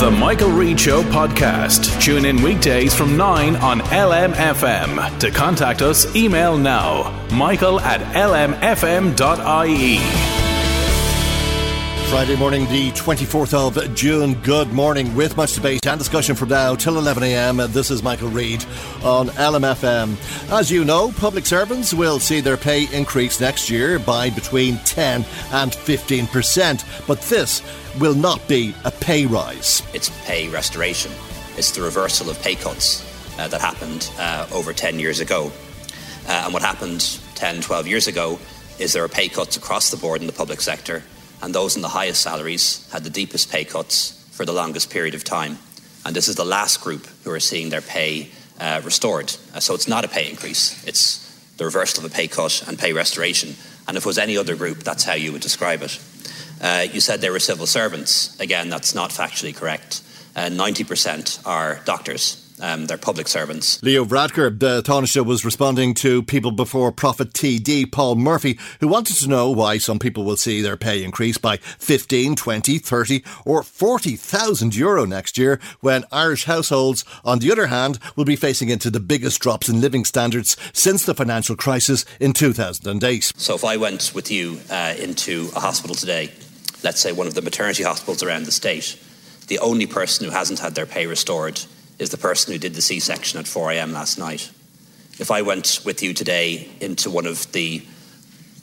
The Michael Reade Show podcast. Tune in weekdays from 9 on LMFM. To contact us, email now michael at lmfm.ie. Friday morning, the 24th of June. Good morning, with much debate and discussion from now till 11 a.m. This is Michael Reade on LMFM. As you know, public servants will see their pay increase next year by between 10 and 15%. But this will not be a pay rise. It's pay restoration. It's the reversal of pay cuts uh, that happened uh, over 10 years ago. Uh, and what happened 10, 12 years ago is there were pay cuts across the board in the public sector and those in the highest salaries had the deepest pay cuts for the longest period of time. And this is the last group who are seeing their pay uh, restored. Uh, so it's not a pay increase, it's the reversal of a pay cut and pay restoration. And if it was any other group, that's how you would describe it. Uh, you said they were civil servants. Again, that's not factually correct. 90% are doctors, um, they're public servants. Leo Varadkar, the Taoiseach, was responding to People Before Profit TD Paul Murphy, who wanted to know why some people will see their pay increase by 15, 20, 30 or 40,000 euro next year when Irish households, on the other hand, will be facing into the biggest drops in living standards since the financial crisis in 2008. So if I went with you uh, into a hospital today, let's say one of the maternity hospitals around the state, the only person who hasn't had their pay restored is the person who did the C section at 4 a.m. last night. If I went with you today into one of the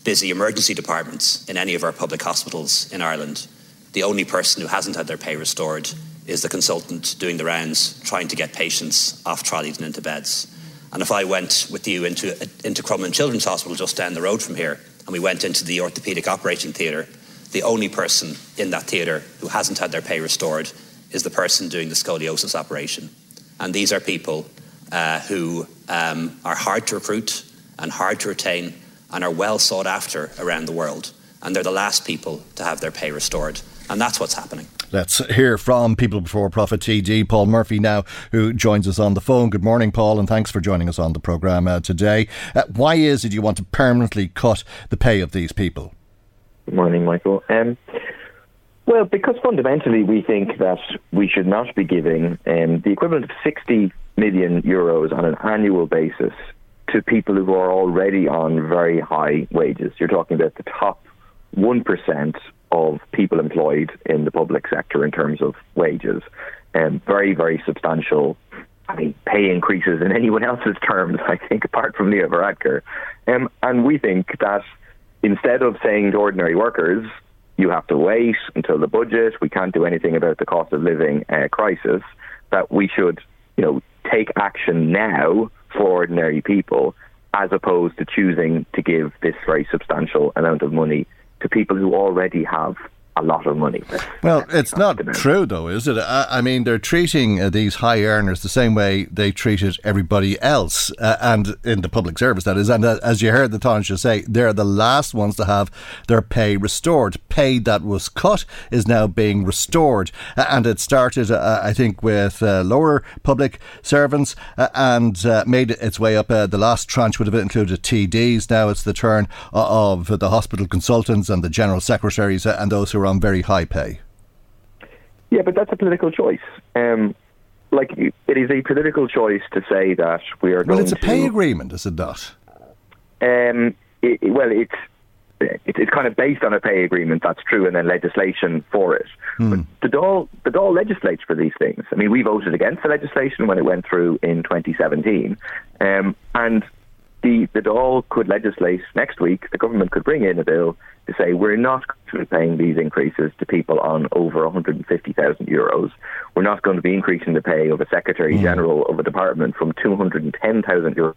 busy emergency departments in any of our public hospitals in Ireland, the only person who hasn't had their pay restored is the consultant doing the rounds, trying to get patients off trolleys and into beds. And if I went with you into, into Crumlin Children's Hospital just down the road from here, and we went into the orthopaedic operating theatre, the only person in that theatre who hasn't had their pay restored is the person doing the scoliosis operation. And these are people uh, who um, are hard to recruit and hard to retain and are well sought after around the world. And they're the last people to have their pay restored. And that's what's happening. Let's hear from People Before Profit TD, Paul Murphy, now, who joins us on the phone. Good morning, Paul, and thanks for joining us on the programme uh, today. Uh, why is it you want to permanently cut the pay of these people? Morning, Michael. Um, well, because fundamentally we think that we should not be giving um, the equivalent of 60 million euros on an annual basis to people who are already on very high wages. You're talking about the top 1% of people employed in the public sector in terms of wages. Um, very, very substantial I mean, pay increases in anyone else's terms, I think, apart from Leo Varadkar. Um, and we think that instead of saying to ordinary workers, you have to wait until the budget. We can't do anything about the cost of living uh, crisis. That we should, you know, take action now for ordinary people, as opposed to choosing to give this very substantial amount of money to people who already have a lot of money. Well, it's not true, though, is it? I, I mean, they're treating uh, these high earners the same way they treated everybody else, uh, and in the public service, that is. And uh, as you heard the Taoiseach say, they're the last ones to have their pay restored. Pay that was cut is now being restored. and it started, uh, I think, with uh, lower public servants uh, and made its way up. the last tranche would have included TDs. Now it's the turn of the hospital consultants and the general secretaries and those who are on very high pay. Yeah, but that's a political choice. Um, like it is a political choice to say that we are. Well, it's a to, pay agreement, is it not? Um, it, well, it's it's kind of based on a pay agreement, that's true, and then legislation for it. Mm. But the Dáil, the Dáil legislates for these things. I mean, we voted against the legislation when it went through in 2017, um, and the, the Dáil could legislate next week, the government could bring in a bill to say we're not going to be paying these increases to people on over 150,000 euros. We're not going to be increasing the pay of a Secretary mm. General of a department from 210,000 euros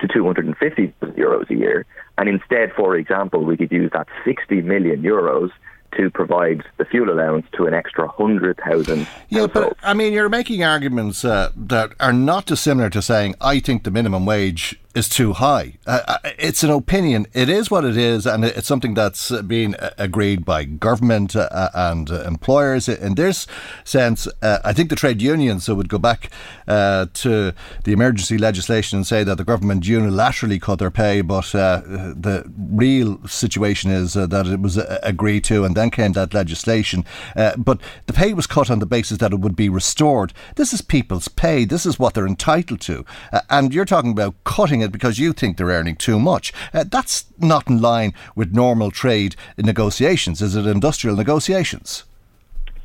to 250 euros a year. And instead, for example, we could use that 60 million euros to provide the fuel allowance to an extra 100,000 Yeah, but I mean, you're making arguments uh, that are not dissimilar to saying, I think the minimum wage is too high. Uh, uh, it's an opinion. It is what it is, and it's something that's been agreed by government uh, uh and uh, employers. In this sense, uh, I think the trade unions would go back to the emergency legislation and say that the government unilaterally cut their pay, but the real situation is that it was agreed to, and then came that legislation. but the pay was cut on the basis that it would be restored. This is people's pay. This is what they're entitled to, and you're talking about cutting it because you think they're earning too much. Uh, that's not in line with normal trade negotiations. Is it industrial negotiations?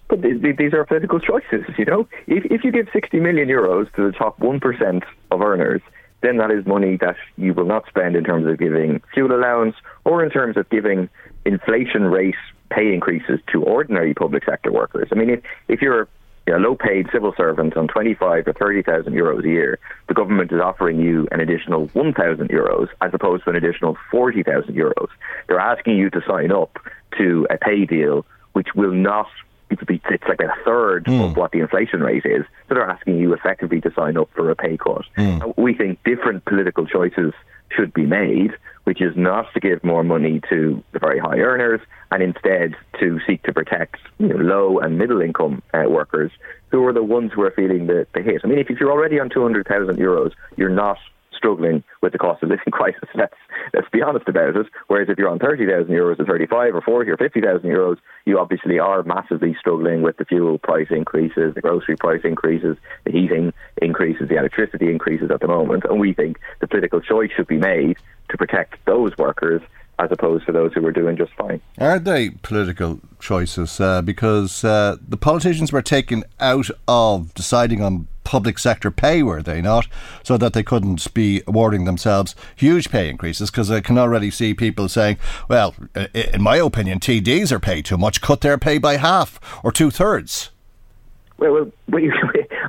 But these are political choices, you know. If, if you give 60 million euros to the top 1% of earners, then that is money that you will not spend in terms of giving fuel allowance or in terms of giving inflation rate pay increases to ordinary public sector workers. I mean, if, if you're a low paid civil servant on 25 or 30,000 euros a year, the government is offering you an additional 1,000 euros as opposed to an additional 40,000 euros. They're asking you to sign up to a pay deal which will not it's like a third mm. of what the inflation rate is. So they're asking you effectively to sign up for a pay cut. Mm. We think different political choices should be made, which is not to give more money to the very high earners and instead to seek to protect you know, low and middle income uh, workers who are the ones who are feeling the, the hit. I mean, if, if you're already on 200,000 euros, you're not struggling with the cost of living crisis. Let's let's be honest about it. Whereas if you're on thirty thousand euros or thirty five or forty or fifty thousand euros, you obviously are massively struggling with the fuel price increases, the grocery price increases, the heating increases, the electricity increases at the moment. And we think the political choice should be made to protect those workers as opposed to those who are doing just fine. Are they political choices? Uh, because uh, the politicians were taken out of deciding on public sector pay, were they not? So that they couldn't be awarding themselves huge pay increases because I can already see people saying, well, in my opinion, TDs are paid too much, cut their pay by half or two thirds. Well, well we,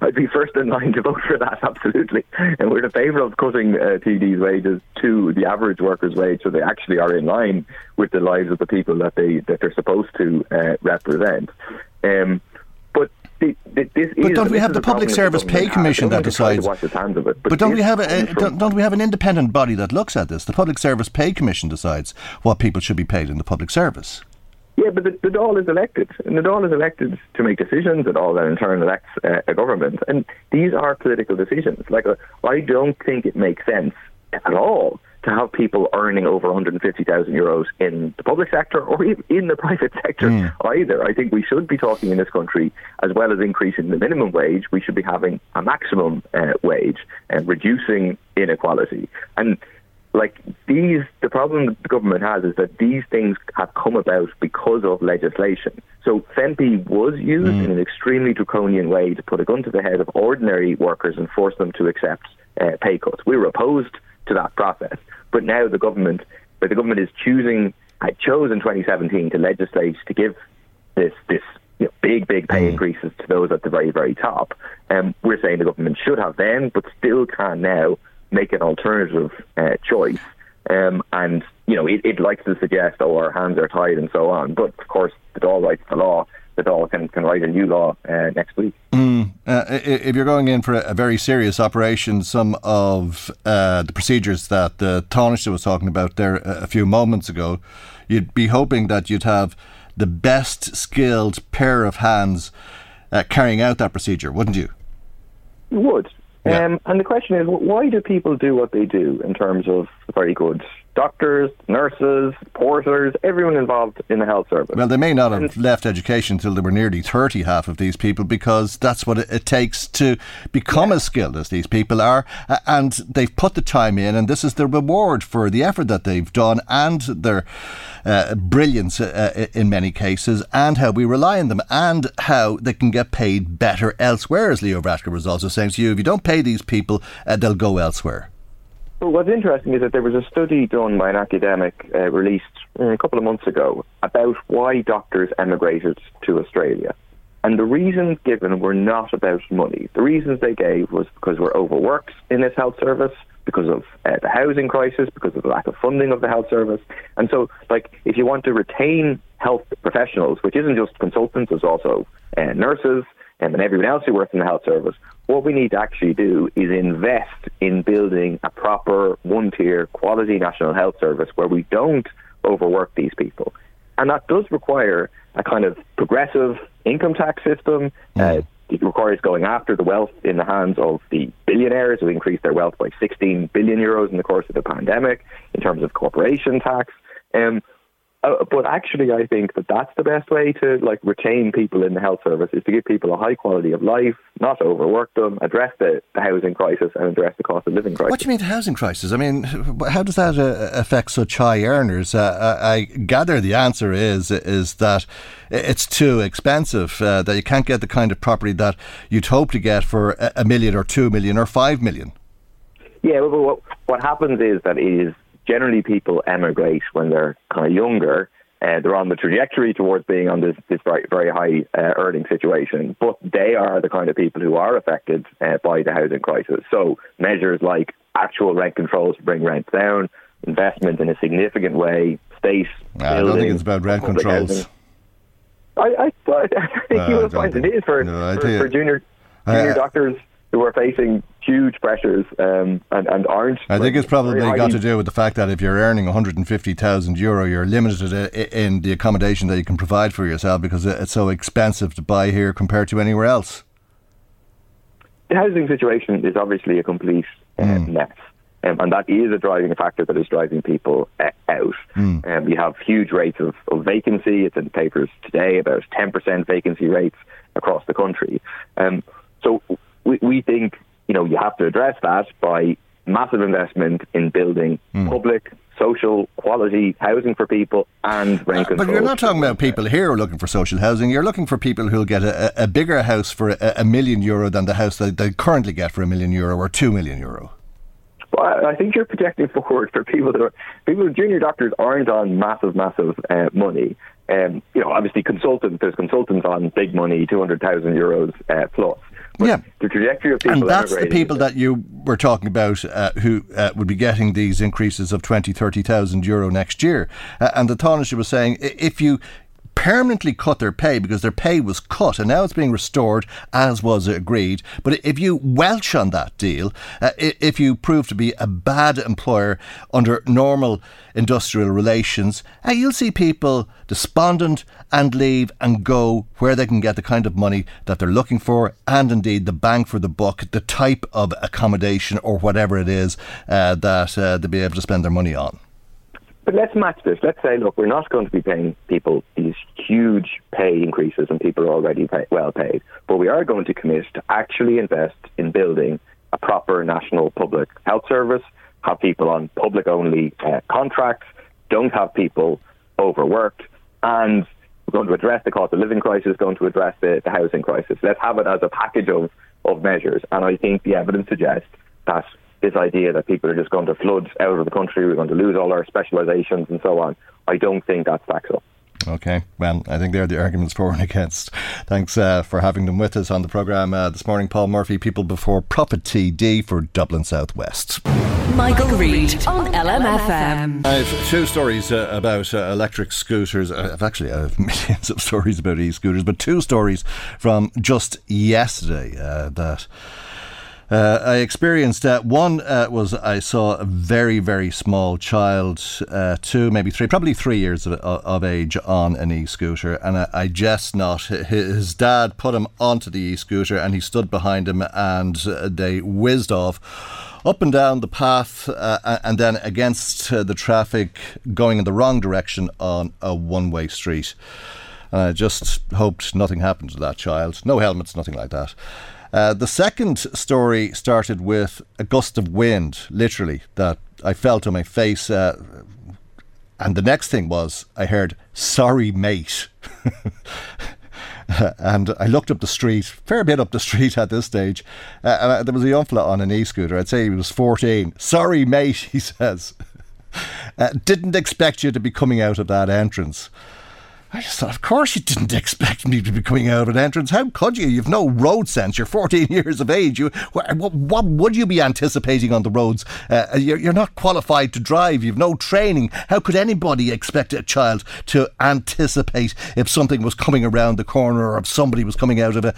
I'd be first in line to vote for that, absolutely. And we're in favour of cutting uh, TD's wages to the average worker's wage, so they actually are in line with the lives of the people that they that they're supposed to uh, represent. Um, but the, the, but don't we have the Public Service Pay Commission that decides? It, but, but don't we have a, a don't, don't we have an independent body that looks at this? The Public Service Pay Commission decides what people should be paid in the public service. Yeah, but the, the Dáil is elected, and the Dáil is elected to make decisions. The Dáil then in turn elects uh, a government, and these are political decisions. Like, uh, I don't think it makes sense at all to have people earning over 150,000 euros in the public sector or in the private sector mm. either. I think we should be talking in this country, as well as increasing the minimum wage, we should be having a maximum uh, wage and reducing inequality. And like these, the problem the government has is that these things have come about because of legislation. So FEMPI was used mm. in an extremely draconian way to put a gun to the head of ordinary workers and force them to accept uh, pay cuts. We were opposed to that process, but now the government, but the government is choosing, had chose in 2017 to legislate to give this this you know, big, big pay mm. increases to those at the very, very top. And um, we're saying the government should have then, but still can now make an alternative uh, choice. Um, and, you know, it, it, likes to suggest, oh, our hands are tied and so on. But, of course, the Dáil writes the law. The Dáil can, can write a new law uh, next week. Mm. Uh, if you're going in for a, very serious operation, some of uh, the procedures that the Taoiseach was talking about there a few moments ago, you'd be hoping that you'd have the best skilled pair of hands uh, carrying out that procedure, wouldn't you? You would. Yeah. Um, and the question is, why do people do what they do in terms of very good doctors, nurses, porters, everyone involved in the health service. Well, they may not have left education until they were nearly 30, half of these people, because that's what it, takes to become yeah. as skilled as these people are. And they've put the time in, and this is the reward for the effort that they've done and their uh, brilliance uh, in many cases, and how we rely on them, and how they can get paid better elsewhere, as Leo Varadkar was also saying to you. If you don't pay these people, uh, they'll go elsewhere. Well, what's interesting is that there was a study done by an academic uh, released uh, a couple of months ago about why doctors emigrated to Australia. And the reasons given were not about money. The reasons they gave was because we're overworked in this health service, because of uh, the housing crisis, because of the lack of funding of the health service. And so, like, if you want to retain health professionals, which isn't just consultants, it's also uh, nurses, um, and everyone else who works in the health service, what we need to actually do is invest in building a proper one tier quality national health service where we don't overwork these people. And that does require a kind of progressive income tax system. Mm. Uh, it requires going after the wealth in the hands of the billionaires who increased their wealth by 16 billion euros in the course of the pandemic in terms of corporation tax. Um, uh, but actually, I think that that's the best way to like retain people in the health service is to give people a high quality of life, not overwork them, address the, the housing crisis, and address the cost of living crisis. What do you mean the housing crisis? I mean, how does that uh, affect such high earners? Uh, I gather the answer is is that it's too expensive. Uh, that you can't get the kind of property that you'd hope to get for a million or two million or five million. Yeah, well, what, what happens is that it is generally people emigrate when they're kind of younger. Uh, they're on the trajectory towards being on this, this very, very high uh, earning situation, but they are the kind of people who are affected uh, by the housing crisis. So measures like actual rent controls to bring rents down, investment in a significant way, state. I don't think it's about rent controls. I, I, I think you will find it is for, no, for, for, junior junior doctors who are facing huge pressures um, and, and aren't. I think it's probably got to do with the fact that if you're earning 150,000 euro, you're limited in the accommodation that you can provide for yourself because it's so expensive to buy here compared to anywhere else. The housing situation is obviously a complete uh, mm. mess. Um, and that is a driving factor that is driving people uh, out. Mm. Um, you have huge rates of, of, vacancy. It's in the papers today about 10% vacancy rates across the country. Um, so we, we think you know you have to address that by massive investment in building mm. public social quality housing for people and rent uh, But you're not talking about people here who are looking for social housing. You're looking for people who'll get a, a bigger house for a, a, million euro than the house that they currently get for a million euro or two million euro. Well, I think you're projecting forward for people that are people. Junior doctors aren't on massive, massive uh, money. Um, you know, obviously, consultants. There's consultants on big money, two hundred thousand euros uh, plus. Yeah. the trajectory of people and that's the people that you were talking about uh, who uh, would be getting these increases of 20 30,000 euro next year uh, and the Taoiseach was saying if you permanently cut their pay because their pay was cut and now it's being restored as was agreed. But if you welch on that deal, uh, if you prove to be a bad employer under normal industrial relations, uh, you'll see people despondent and leave and go where they can get the kind of money that they're looking for and indeed the bang for the buck, the type of accommodation or whatever it is uh, that uh, they'll be able to spend their money on. But let's match this. Let's say, look, we're not going to be paying people these huge pay increases and people are already pay, well paid, but we are going to commit to actually invest in building a proper national public health service, have people on public only uh, contracts, don't have people overworked, and we're going to address the cost of living crisis, going to address the, the housing crisis. Let's have it as a package of, of measures. And I think the evidence suggests that this idea that people are just going to flood out of the country, we're going to lose all our specialisations and so on. I don't think that stacks up. Okay, well, I think they're the arguments for and against. Thanks uh, for having them with us on the programme uh, this morning. Paul Murphy, People Before Profit TD for Dublin Southwest. Michael, Reade on LMFM. I have two stories uh, about uh, electric scooters. I've actually I have millions of stories about e scooters, but two stories from just yesterday uh, that Uh, I experienced uh, one uh, was I saw a very very small child, uh, two maybe three, probably three years of, of age on an e-scooter, and I, I just not his dad put him onto the e-scooter and he stood behind him and uh, they whizzed off up and down the path uh, and then against uh, the traffic going in the wrong direction on a one way street. And I just hoped nothing happened to that child. No helmets, nothing like that. Uh, the second story started with a gust of wind, literally, that I felt on my face. Uh, and the next thing was I heard, sorry, mate. and I looked up the street, fair bit up the street at this stage, uh, and uh, there was a young fella on an e-scooter. I'd say he was 14. Sorry, mate, he says. Uh, didn't expect you to be coming out of that entrance. I just thought, of course you didn't expect me to be coming out of an entrance. How could you? You've no road sense. You're 14 years of age. You, what, what would you be anticipating on the roads? Uh, you're, you're, not qualified to drive. You've no training. How could anybody expect a child to anticipate if something was coming around the corner or if somebody was coming out of a,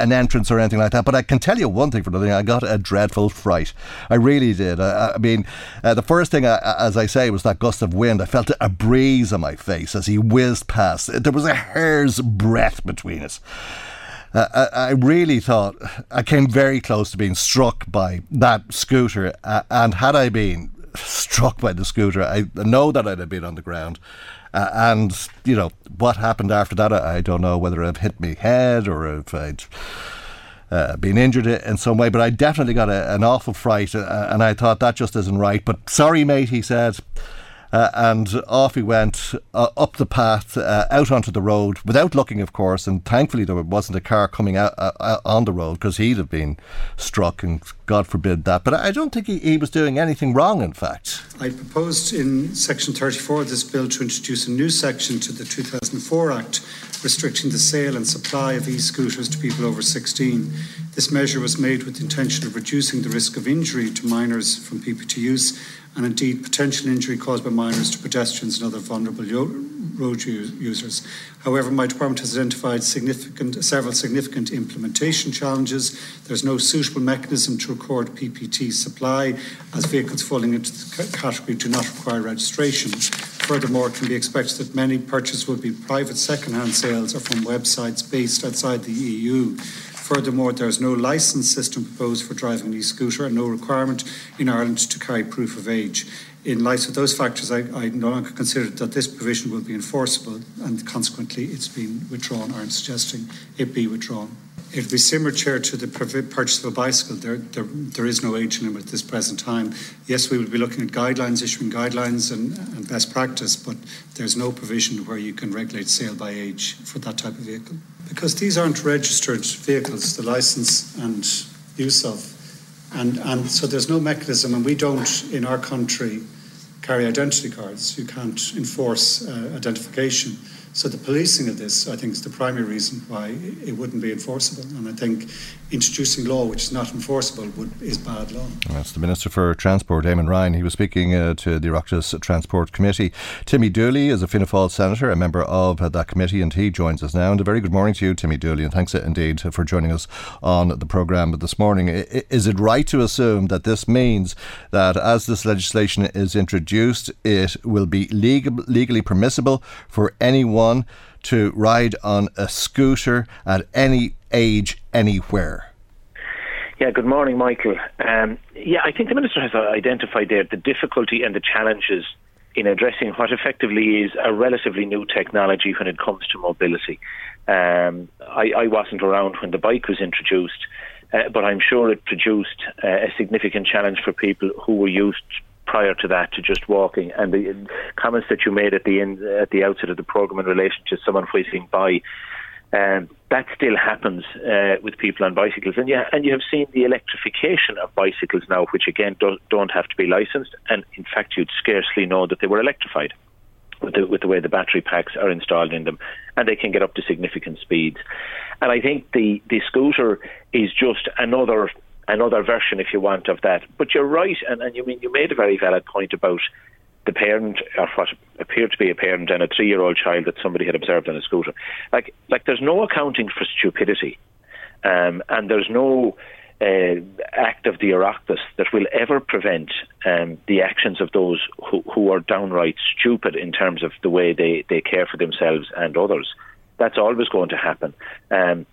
an entrance or anything like that? But I can tell you one thing for nothing. I got a dreadful fright. I really did. I, I mean, uh, the first thing, I, as I say, was that gust of wind. I felt a breeze on my face as he whizzed past there was a hair's breadth between us. Uh, I, I, really thought I came very close to being struck by that scooter, uh, and had I been struck by the scooter, I know that I'd have been on the ground. Uh, and you know what happened after that, I, I don't know whether I've hit me head or if I'd. Uh, been injured in some way, but I definitely got a, an awful fright, uh, and I thought that just isn't right. But sorry, mate, he said. Uh, and off he went uh, up the path, uh, out onto the road, without looking, of course. And thankfully, there wasn't a car coming out uh, uh, on the road because he'd have been struck, and God forbid that. But I don't think he, he was doing anything wrong, in fact. I proposed in Section 34 of this bill to introduce a new section to the 2004 Act restricting the sale and supply of e scooters to people over 16. This measure was made with the intention of reducing the risk of injury to minors from PPT use and indeed potential injury caused by minors to pedestrians and other vulnerable road users. However, my department has identified significant, several significant implementation challenges. There's no suitable mechanism to record PPT supply, as vehicles falling into the category do not require registration. Furthermore, it can be expected that many purchases will be private second-hand sales or from websites based outside the EU. Furthermore, there is no licence system proposed for driving an e-scooter and no requirement in Ireland to carry proof of age. In light of those factors, I, I no longer consider that this provision will be enforceable and consequently it's been withdrawn or I'm suggesting it be withdrawn. It would be similar, Chair, to the purchase of a bicycle. There, there, there is no age limit at this present time. Yes, we will be looking at guidelines, issuing guidelines and, and best practice, but there's no provision where you can regulate sale by age for that type of vehicle. Because these aren't registered vehicles, the license and use of. And, and so there's no mechanism, and we don't in our country carry identity cards. You can't enforce uh, identification. So the policing of this, I think, is the primary reason why it wouldn't be enforceable. And I think introducing law which is not enforceable would, is bad law. That's the Minister for Transport, Eamon Ryan. He was speaking uh, to the Oireachtas Transport Committee. Timmy Dooley is a Fianna Fáil senator, a member of uh, that committee, and he joins us now. And a very good morning to you, Timmy Dooley, and thanks uh, indeed for joining us on the programme this morning. Is it right to assume that this means that as this legislation is introduced, it will be legal, legally permissible for anyone to ride on a scooter at any age, anywhere? Yeah, good morning, Michael. Um, yeah, I think the Minister has identified there the difficulty and the challenges in addressing what effectively is a relatively new technology when it comes to mobility. Um, I, I, wasn't around when the bike was introduced, uh, but I'm sure it produced uh, a significant challenge for people who were used prior to that to just walking. And the comments that you made at the end, at the outset of the program in relation to someone whizzing by, um, that still happens uh, with people on bicycles. And yeah, and you have seen the electrification of bicycles now, which again don't, don't have to be licensed, and in fact you'd scarcely know that they were electrified. With the, with the way the battery packs are installed in them, and they can get up to significant speeds. And I think the, the scooter is just another another version, if you want, of that. But you're right, and, and you mean you made a very valid point about the parent, or what appeared to be a parent, and a three-year-old child that somebody had observed on a scooter. Like, like there's no accounting for stupidity, um, and there's no uh, act of the Oireachtas that will ever prevent um, the actions of those who, who, are downright stupid in terms of the way they, they care for themselves and others. That's always going to happen. Um,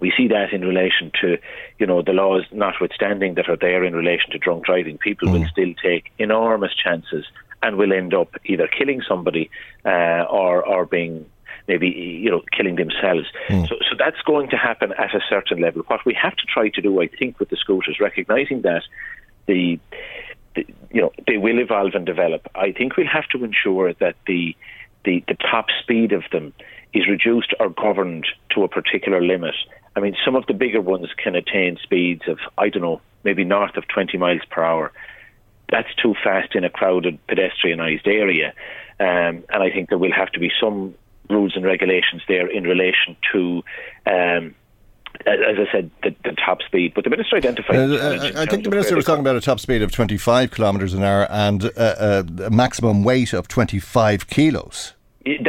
we see that in relation to, you know, the laws notwithstanding that are there in relation to drunk driving. People mm. will still take enormous chances and will end up either killing somebody uh, or or being maybe you know killing themselves. Mm. So, so that's going to happen at a certain level. What we have to try to do, I think, with the scooters, recognizing that the, the you know they will evolve and develop. I think we'll have to ensure that the the, the top speed of them is reduced or governed to a particular limit. I mean, some of the bigger ones can attain speeds of, I don't know, maybe north of 20 miles per hour. That's too fast in a crowded, pedestrianised area. Um, and I think there will have to be some rules and regulations there in relation to. Um, as I said, the, the, top speed. But the minister identified. Uh, I think the minister was talking about a top speed of 25 kilometres an hour and a, a, maximum weight of 25 kilos.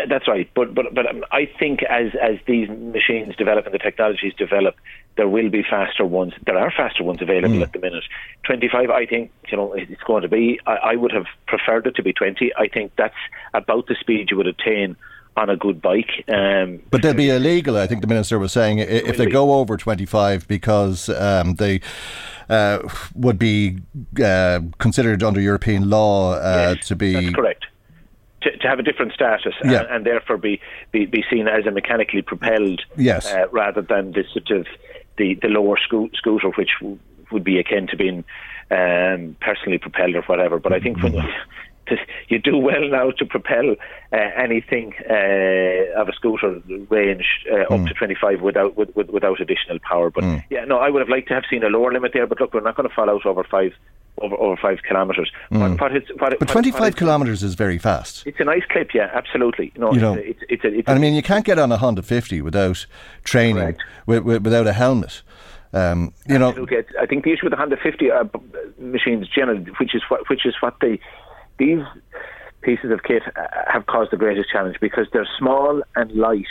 That's right, but but but um, I think as as these machines develop and the technologies develop, there will be faster ones. There are faster ones available mm. at the minute. Twenty five, I think you know it's going to be. I, I would have preferred it to be twenty. I think that's about the speed you would attain on a good bike. Um, but they'll be illegal, I think the minister was saying, if they go over 25 because um, they uh, would be uh, considered under European law uh, yes, to be. To, to, have a different status yeah. and, and, therefore be, be, be, seen as a mechanically propelled yes. Uh, rather than the sort of the, the lower sco- scooter which w- would be akin to being um, personally propelled or whatever. But I think when mm-hmm to, you do well now to propel uh, anything uh, of a scooter range uh, mm. up to 25 without with, with, without additional power. But mm. yeah, no, I would have liked to have seen a lower limit there. But look, we're not going to fall out over five over, over five kilometres. Mm. What, what what, but 25 kilometres is very fast. It's a nice clip, yeah, absolutely. No, you know, it's, it's, a, it's a, I mean, you can't get on a Honda 50 without training, with, with, without a helmet. Um, you know, I think the issue with the Honda 50 uh, machines, generally, which is what, which is what they these pieces of kit uh, have caused the greatest challenge because they're small and light,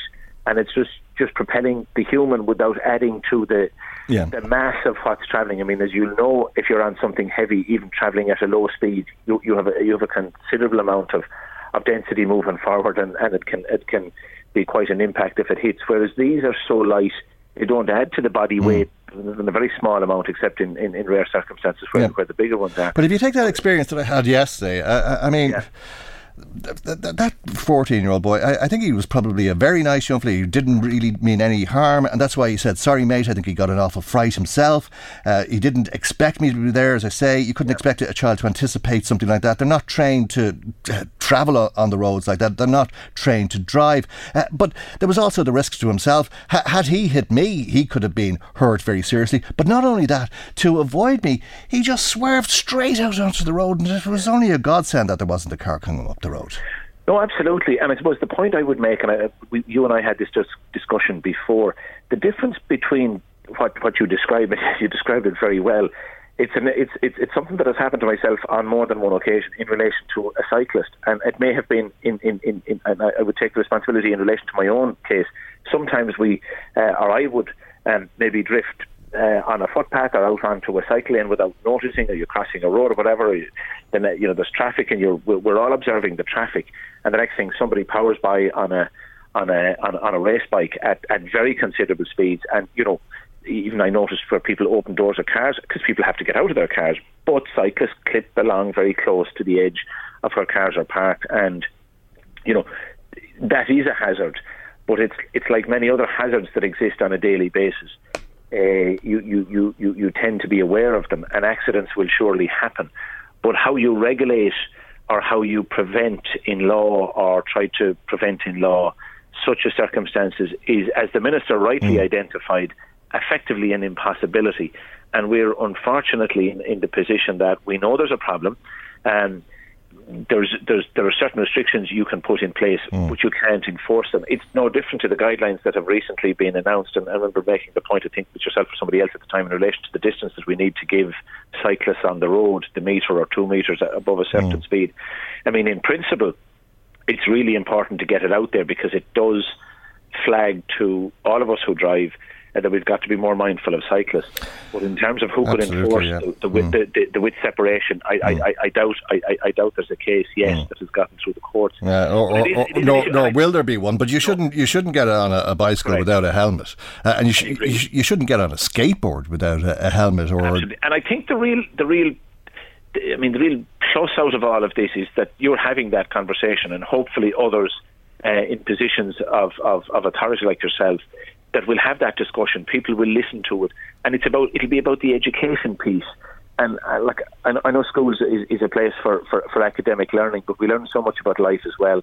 and it's just just propelling the human without adding to the yeah. the mass of what's travelling. I mean, as you know, if you're on something heavy, even travelling at a low speed, you, you have a, you have a considerable amount of, of density moving forward, and, and it can it can be quite an impact if it hits. Whereas these are so light, they don't add to the body mm. weight in a very small amount, except in, in, in rare circumstances where, yeah. where, the bigger ones are. But if you take that experience that I had yesterday, I, I mean. Yeah that 14 year old boy, I, I, think he was probably a very nice young fella. He didn't really mean any harm, and that's why he said, Sorry, mate. I think he got an awful fright himself. Uh, he didn't expect me to be there, as I say. You couldn't yeah. expect a child to anticipate something like that. They're not trained to uh, travel on the roads like that, they're not trained to drive. Uh, but there was also the risk to himself. H- had he hit me, he could have been hurt very seriously. But not only that, to avoid me, he just swerved straight out onto the road, and it was only a godsend that there wasn't a car coming up the road. No, absolutely. And I suppose the point I would make, and I, we, you and I had this discussion before, the difference between what what you describe, you described it very well. It's an it's it's it's something that has happened to myself on more than one occasion in relation to a cyclist, and it may have been in in in, in and I would take the responsibility in relation to my own case. Sometimes we, uh, or I would, um, maybe drift uh, on a footpath or out onto a cycle lane without noticing, or you're crossing a road or whatever, then uh, you know there's traffic, and you're we're all observing the traffic, and the next thing somebody powers by on a on a on, on a race bike at, at very considerable speeds, and you know even I noticed where people open doors of cars because people have to get out of their cars, but cyclists clip along very close to the edge of where cars are parked, and you know that is a hazard. But it's it's like many other hazards that exist on a daily basis uh, you, you, you, you, you tend to be aware of them, and accidents will surely happen. But how you regulate or how you prevent in law or try to prevent in law such a circumstances is, as the minister rightly mm. identified, effectively an impossibility. And we're unfortunately in, in, the position that we know there's a problem. Um, there's there's there are certain restrictions you can put in place, mm. but you can't enforce them. It's no different to the guidelines that have recently been announced. And I remember making the point, I think, with yourself or somebody else at the time, in relation to the distance that we need to give cyclists on the road, the metre or two metres above a certain mm. speed. I mean, in principle, it's really important to get it out there because it does flag to all of us who drive uh, that we've got to be more mindful of cyclists. But in terms of who could enforce yeah. the, the, width, Mm. the, the, the width separation, I, I, I, I doubt I, I, doubt there's a case yet Mm. that has gotten through the courts. Uh, or, or, is- or- no, no, I- will there be one? But you shouldn't. You shouldn't get on a, a bicycle Correct. without a helmet, uh, and you, sh- you, sh- you shouldn't get on a skateboard without a, a helmet. Or Absolutely. And I think the real, the real, I mean, the real plus out of all of this is that you're having that conversation, and hopefully others uh, in positions of, of, of authority like yourself that we'll have that discussion. People will listen to it, and it's about it'll be about the education piece. And uh, like I know, I know schools is, is a place for, for, for academic learning, but we learn so much about life as well.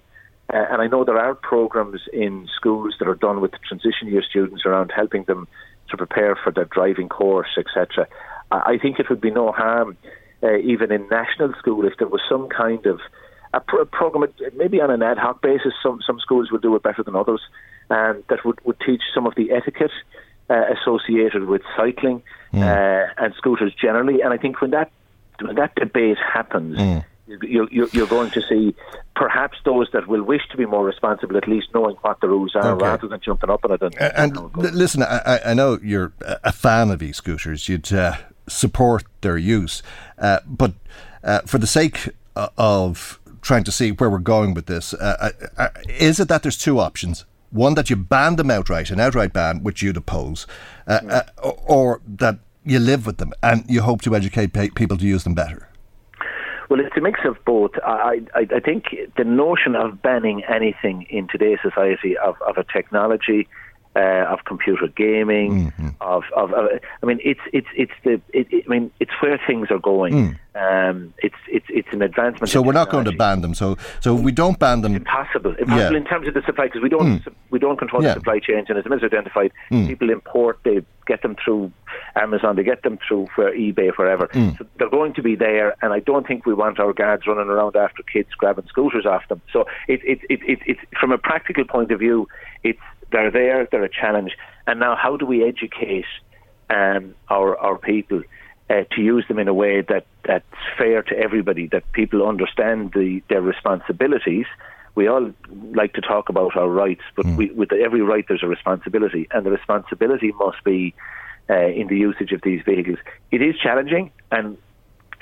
Uh, and I know there are programs in schools that are done with transition year students around helping them to prepare for their driving course, etc. I I think it would be no harm, uh, even in national school, if there was some kind of a pro- program, maybe on an ad hoc basis. Some some schools will do it better than others, and that would, would teach some of the etiquette uh, associated with cycling uh, and scooters generally. And I think when that when that debate happens, you're, you're, you're going to see perhaps those that will wish to be more responsible, at least knowing what the rules are, Okay. rather than jumping up on it. And, and listen, I, I- know you're a a fan of e-scooters. You'd uh, support their use, uh, but uh, for the sake uh, of trying to see where we're going with this, uh, uh, uh, is it that there's two options? One that you ban them outright, an outright ban, which you'd oppose, uh, uh, or, or that you live with them and you hope to educate people to use them better. Well, it's a mix of both. I, I, I think the notion of banning anything in today's society of, of a technology, uh, of computer gaming, of, of, of I mean, it's it's it's the it, it- I mean, it's where things are going. Um, it's it's it's an advancement. So we're not going to ban them. So so if we don't ban them, Impossible. Impossible Yeah. in terms of the supply because we don't we don't control Yeah. the supply chains, and as minister identified, Mm. people import, they get them through Amazon, they get them through where eBay, wherever. Mm. So they're going to be there, and I don't think we want our guards running around after kids grabbing scooters off them. So it it it, it it's from a practical point of view, it's they're there, they're a challenge, and now how do we educate um, our our people? Uh, to use them in a way that, that's fair to everybody, that people understand the, their responsibilities. We all like to talk about our rights, but we, with every right there's a responsibility, and the responsibility must be uh, in the usage of these vehicles. It is challenging, and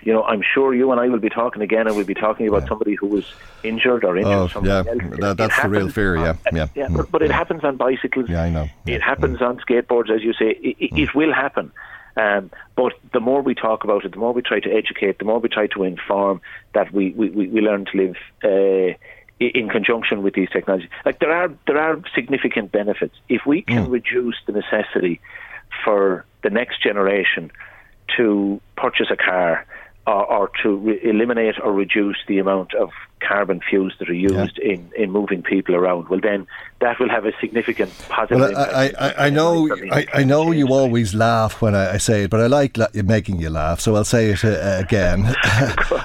you know I'm sure you and I will be talking again, and we'll be talking about somebody who was injured or injured. oh somebody yeah, else. that, It that's the real fear. Yeah, on- yeah, yeah, Mm. but, but it happens on bicycles. Yeah, I know. Yeah, It happens on skateboards, as you say. It, it, it will happen. Um, but the more we talk about it, the more we try to educate, the more we try to inform that we, we, we we learn to live uh, in conjunction with these technologies. Like there are there are significant benefits if we can reduce the necessity for the next generation to purchase a car or, or to re- eliminate or reduce the amount of carbon fuels that are used in, in moving people around. Well, then that will have a significant positive Well, impact. I, I, I know I, I know you always laugh when I, I say it, but I like la- making you laugh, so I'll say it uh, again.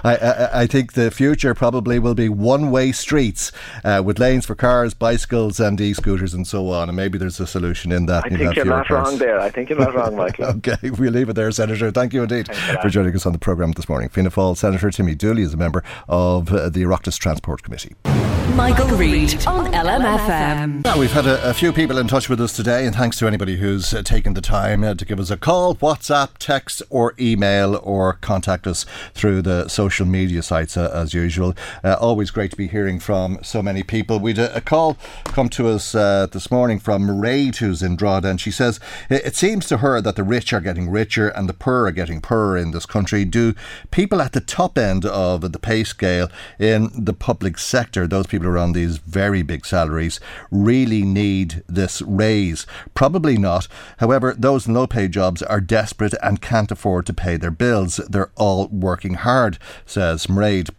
I, I, I think the future probably will be one-way streets uh, with lanes for cars, bicycles, and e-scooters, and so on. And maybe there's a solution in that. I think you're not cars. wrong there. I think you're not wrong, Michael. Okay, we'll leave it there, Senator. Thank you indeed for joining us on the programme this morning. Fianna Fáil Senator Timmy Dooley is a member of uh, the Oireachtas Transport Committee. Michael Reade on LMFM. Now, we've had a, a few people in touch with us today, and thanks to anybody who's uh, taken the time uh, to give us a call, WhatsApp, text, or email, or contact us through the social media sites uh, as usual. Uh, always great to be hearing from so many people. We had a, call come to us uh, this morning from Mairead, who's in Drogheda, and she says it, it seems to her that the rich are getting richer and the poor are getting poorer in this country. Do people at the top end of the pay scale in the public sector, those people are on these very big salaries, really need this raise? Probably not. However, those in low paid jobs are desperate and can't afford to pay their bills. They're all working hard, says Mairead.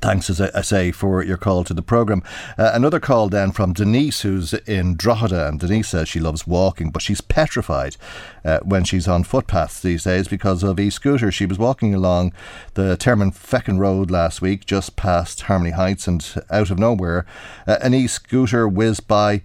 Thanks, as I say, for your call to the programme. Uh, another call then from Denise, who's in Drogheda. And Denise says she loves walking, but she's petrified uh, when she's on footpaths these days because of e scooters. She was walking along the Termonfeckin Road last week, just past Harmony Heights, and out of nowhere, uh, an e scooter whizzed by.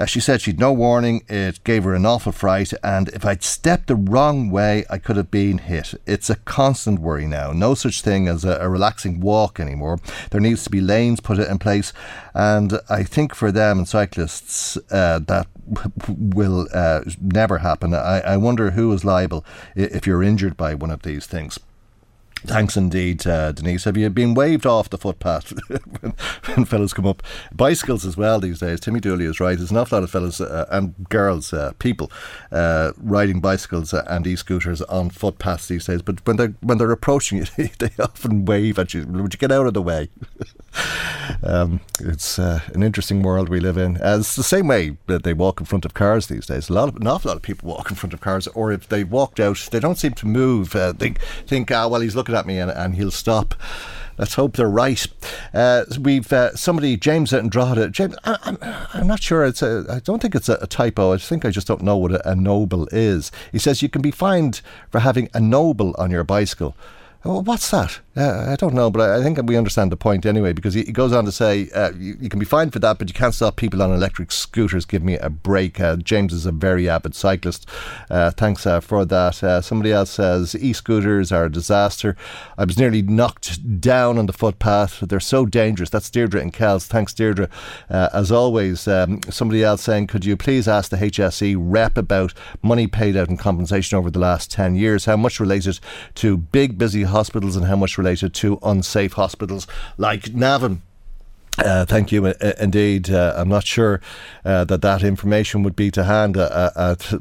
Uh, she said she'd no warning. It gave her an awful fright, and if I'd stepped the wrong way, I could have been hit. It's a constant worry now. No such thing as a, a relaxing walk anymore. There needs to be lanes put in place, and I think for them and cyclists, uh, that will uh, never happen. I, I wonder who is liable if you're injured by one of these things. Thanks indeed, uh, Denise. Have you been waved off the footpath when, when fellas come up? Bicycles as well these days. Timmy Dooley is right. There's an awful lot of fellas uh, and girls, uh, people, uh, riding bicycles and e-scooters on footpaths these days. But when they're when they're approaching you, they often wave at you. Would you get out of the way? um, it's uh, an interesting world we live in. Uh, it's the same way that they walk in front of cars these days. A lot of an awful lot of people walk in front of cars, or if they walked out, they don't seem to move. they think, ah, well, he's looking looking at me and, and he'll stop. Let's hope they're right. Uh, we've uh, somebody, James out in. James, I, am I'm, I'm not sure. It's a, I don't think it's a, a, typo. I think I just don't know what a, a noble is. He says you can be fined for having a noble on your bicycle. Well, what's that? Uh, I don't know, but I, think we understand the point anyway, because he, he goes on to say uh, you, you, can be fined for that, but you can't stop people on electric scooters. Give me a break. Uh, James is a very avid cyclist. Uh, thanks uh, for that. Uh, somebody else says e scooters are a disaster. I was nearly knocked down on the footpath. They're so dangerous. That's Deirdre and Kells. Thanks, Deirdre. as always, um, somebody else saying, could you please ask the HSE rep about money paid out in compensation over the last 10 years? How much related to big, busy hospitals and how much related to unsafe hospitals like Navan. Uh, thank you, uh, indeed. Uh, I'm not sure uh, that that information would be to hand uh, uh, at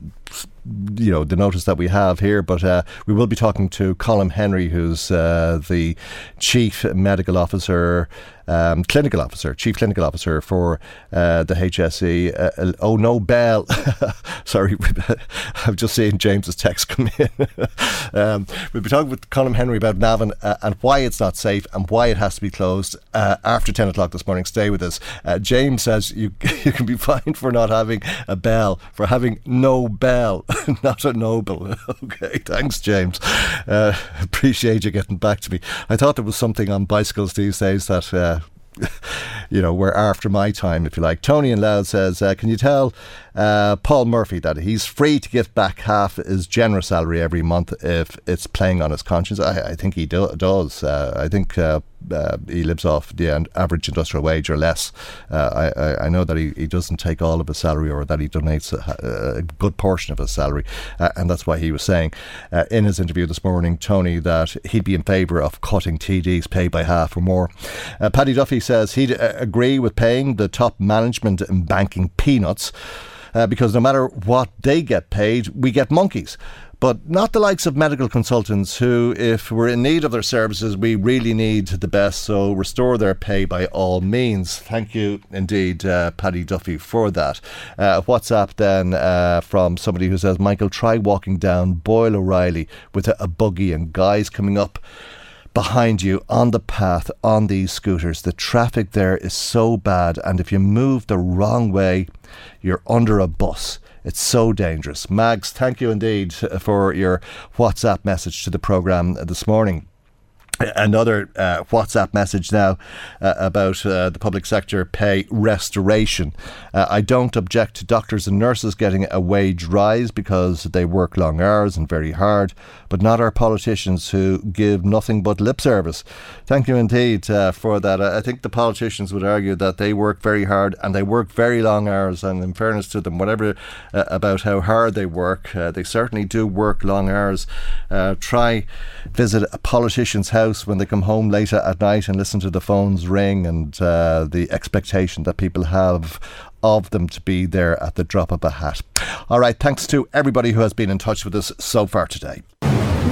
you know the notice that we have here, but uh, we will be talking to Colm Henry, who's uh, the chief medical officer um, clinical officer, chief clinical officer for uh, the HSE. Uh, uh, oh no, Bell. Sorry, I've just seen James's text come in. um, we'll be talking with Colm Henry about Navan uh, and why it's not safe and why it has to be closed after ten o'clock this morning. Stay with us. James says you you can be fined for not having a bell, for having no bell, not a noble. okay, thanks, James. appreciate you getting back to me. I thought there was something on bicycles these days that you know, were after my time, if you like. Tony and Louth says, uh, Can you tell uh, Paul Murphy that he's free to give back half his generous salary every month if it's playing on his conscience? I, I think he do, does. Uh, I think uh, uh, he lives off the average industrial wage or less. Uh, I, I, know that he, he doesn't take all of his salary or that he donates a, a good portion of his salary. and that's why he was saying in his interview this morning, Tony, that he'd be in favour of cutting TD's pay by half or more. Paddy Duffy says he'd agree with paying the top management in banking peanuts uh, because no matter what they get paid, we get monkeys but not the likes of medical consultants who, if we're in need of their services, we really need the best. So restore their pay by all means. Thank you indeed, uh, Paddy Duffy, for that. Uh, WhatsApp then uh, from somebody who says, Michael, try walking down Boyle O'Reilly with a, a buggy and guys coming up behind you on the path on these scooters. The traffic there is so bad, and if you move the wrong way, you're under a bus. It's so dangerous. Mags, thank you indeed for your WhatsApp message to the programme this morning another uh, WhatsApp message now uh, about uh, the public sector pay restoration. Uh, I don't object to doctors and nurses getting a wage rise because they work long hours and very hard, but not our politicians who give nothing but lip service. Thank you indeed uh, for that. I think the politicians would argue that they work very hard and they work very long hours, and in fairness to them, whatever uh, about how hard they work, they certainly do work long hours. try visit a politician's house house when they come home later at night and listen to the phones ring and uh, the expectation that people have of them to be there at the drop of a hat. All right, thanks to everybody who has been in touch with us so far today.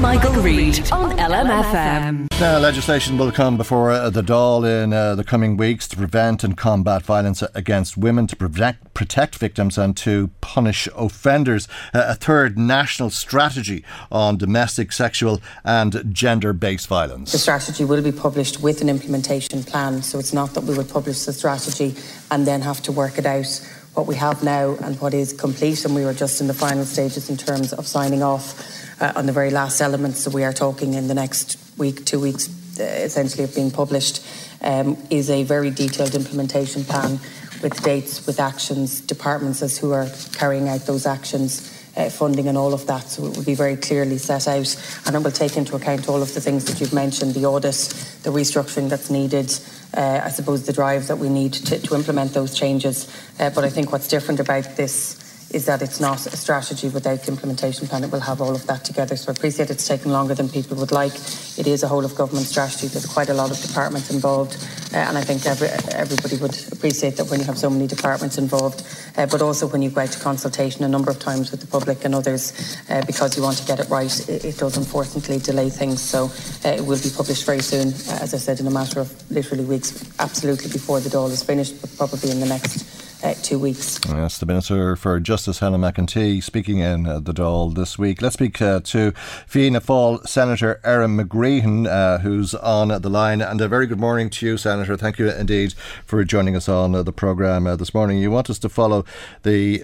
Michael, Reade on LMFM. Now, legislation will come before uh, the Dáil in uh, the coming weeks to prevent and combat violence against women, to protect, protect victims and to punish offenders. Uh, a third national strategy on domestic, sexual and gender based violence. The strategy will be published with an implementation plan, so it's not that we would publish the strategy and then have to work it out what we have now and what is complete, and we were just in the final stages in terms of signing off uh, on the very last elements. So we are talking in the next week, two weeks, uh, essentially of being published, um, is a very detailed implementation plan with dates, with actions, departments as who are carrying out those actions. Uh, funding and all of that, so it will be very clearly set out, and it will take into account all of the things that you've mentioned: the audit, the restructuring that's needed, uh, I suppose the drive that we need to, to implement those changes. Uh, but I think what's different about this is that it's not a strategy without the implementation plan. It will have all of that together. So I appreciate it's taken longer than people would like. It is a whole of government strategy. There's quite a lot of departments involved, uh, and I think every, everybody would appreciate that when you have so many departments involved, uh, but also when you go out to consultation a number of times with the public and others, uh, because you want to get it right, it, it does unfortunately delay things. So uh, it will be published very soon, uh, as I said, in a matter of literally weeks, absolutely before the Dáil is finished, but probably in the next uh, two weeks. Yes, the Minister for Justice, Helen McEntee, speaking in uh, the Dáil this week. Let's speak uh, to Fianna Fáil Senator Erin McGreehan, uh, who's on the line. And a very good morning to you, Senator. Thank you indeed for joining us on uh, the programme uh, this morning. You want us to follow the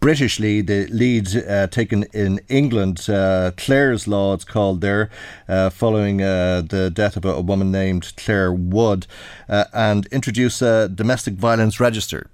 British lead, the lead uh, taken in England, uh, Clare's Law, it's called there, uh, following the death of a, woman named Clare Wood, and introduce a domestic violence register.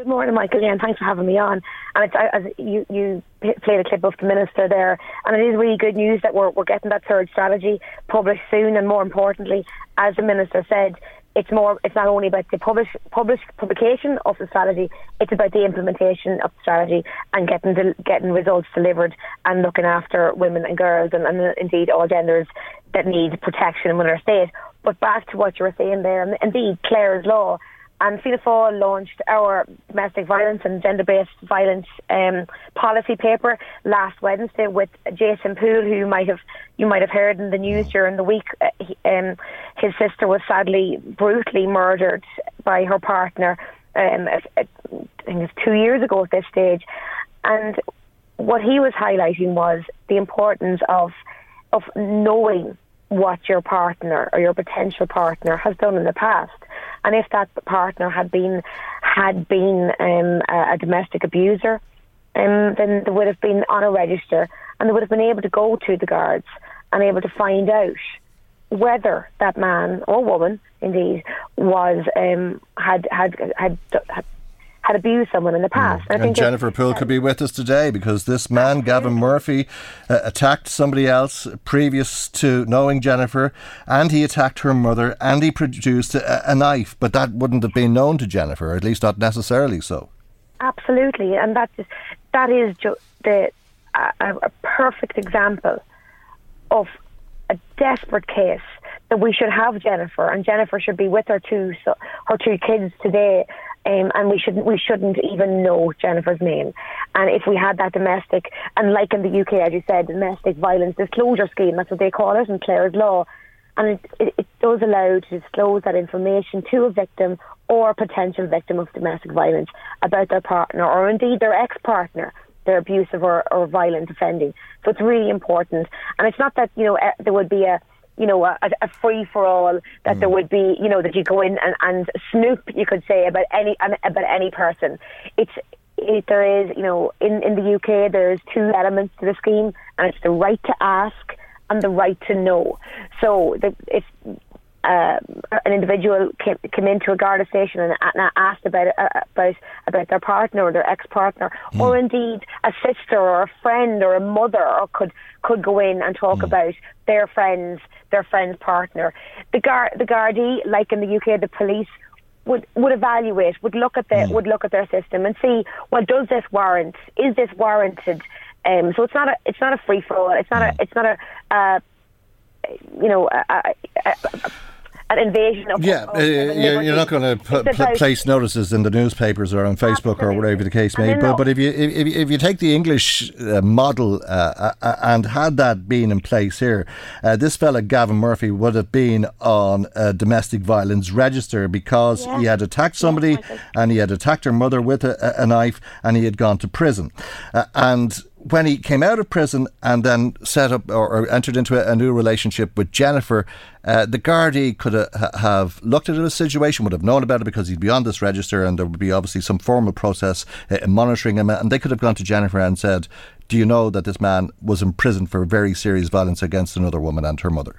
Good morning, Michael. Yeah, and thanks for having me on. And it's, as you, you played a clip of the minister there, and it is really good news that we're, we're getting that third strategy published soon. And more importantly, as the minister said, it's more. It's not only about the publish, publish publication of the strategy; it's about the implementation of the strategy and getting the, getting results delivered and looking after women and girls and, and indeed all genders that need protection in our state. But back to what you were saying there, and indeed, Clare's law and Fianna Fáil launched our domestic violence and gender-based violence um, policy paper last Wednesday with Jason Poole, who you might have you might have heard in the news during the week. Uh, he, um, his sister was sadly brutally murdered by her partner. Um, I think it's two years ago at this stage, and what he was highlighting was the importance of of knowing what your partner or your potential partner has done in the past. And if that partner had been had been um, a, a, domestic abuser, um, then they would have been on a register and they would have been able to go to the guards and able to find out whether that man or woman, indeed, was um, had, had had had had abused someone in the past. Mm. And, and Jennifer Poole could be with us today because this man, Gavin Murphy, uh, attacked somebody else previous to knowing Jennifer, and he attacked her mother, and he produced a, a knife, but that wouldn't have been known to Jennifer, at least not necessarily so. Absolutely, and that is that is ju- the a, a perfect example of a desperate case that we should have Jennifer, and Jennifer should be with her two so, her two kids today um, and we shouldn't we shouldn't even know Jennifer's name. And if we had that domestic, and like in the UK, as you said, domestic violence disclosure scheme, that's what they call it in Clare's law, and it, it, it does allow to disclose that information to a victim or potential victim of domestic violence about their partner or indeed their ex-partner their abusive or, or violent offending. So it's really important. And it's not that, you know, there would be a you know, a, a free for all that mm. there would be, you know, that you go in and, and snoop, you could say, about any about any person. It's it, there is, you know, in in the UK there's two elements to the scheme, and it's the right to ask and the right to know. So the, if uh, an individual came, came into a Garda station and, and asked about uh, about about their partner or their ex partner, mm. or indeed a sister or a friend or a mother, or could could go in and talk mm. about their friends their friend's partner. The guard the Gardaí, like in the UK, the police would would evaluate, would look at the mm. would look at their system and see, well, does this warrant? Is this warranted? Um, so it's not a it's not a free for all. It's not a it's not a uh, you know a, a, a, an invasion of. Yeah, of, of uh, you're, you're, not going to put, pl- place notices in the newspapers or on Facebook Absolutely. or whatever the case may be. But, but if you if, if you take the English uh, model uh, uh, and had that been in place here, uh, this fella Gavin Murphy would have been on a domestic violence register because yeah. he had attacked somebody yeah, and he had attacked her mother with a, a knife and he had gone to prison. Uh, and when he came out of prison and then set up or, or entered into a, a, new relationship with Jennifer, uh, the Gardaí could ha- have looked at the situation, would have known about it because he'd be on this register, and there would be obviously some formal process uh, in monitoring him. And they could have gone to Jennifer and said, "Do you know that this man was in prison for very serious violence against another woman and her mother?"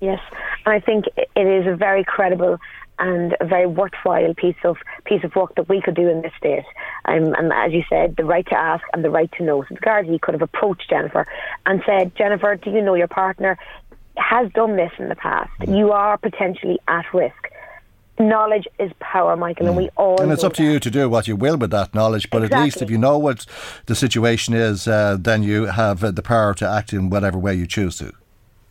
Yes, and I think it is a very credible and a very worthwhile piece of piece of work that we could do in this state. Um, and as you said, the right to ask and the right to know. So the Gardaí could have approached Jennifer and said, Jennifer, do you know your partner has done this in the past? You are potentially at risk. knowledge is power, Michael, mm. and we all. And it's up to you to do what you will with that knowledge. But exactly. at least if you know what the situation is, uh, then you have uh, the power to act in whatever way you choose to.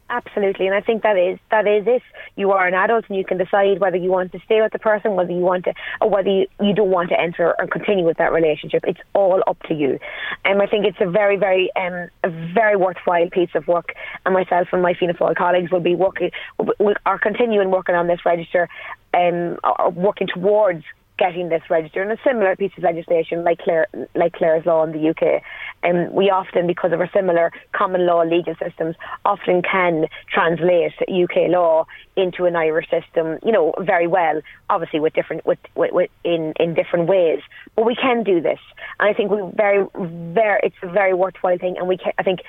Absolutely, and I think that is that is it. You are an adult, and you can decide whether you want to stay with the person, whether you want to, or whether you, you don't want to enter or continue with that relationship. It's all up to you. And I think it's a very, very, um, a very worthwhile piece of work. And myself and my Fianna Fáil colleagues will be working, will, are continuing working on this register, um, are working towards getting this register and a similar piece of legislation like Clare, like Clare's law in the UK. Um, we often, because of our similar common law legal systems, often can translate UK law into an Irish system, you know, very well, obviously with different, with, with, with in, in different ways. But we can do this. And I think we very, very, it's a very worthwhile thing. And we can, I think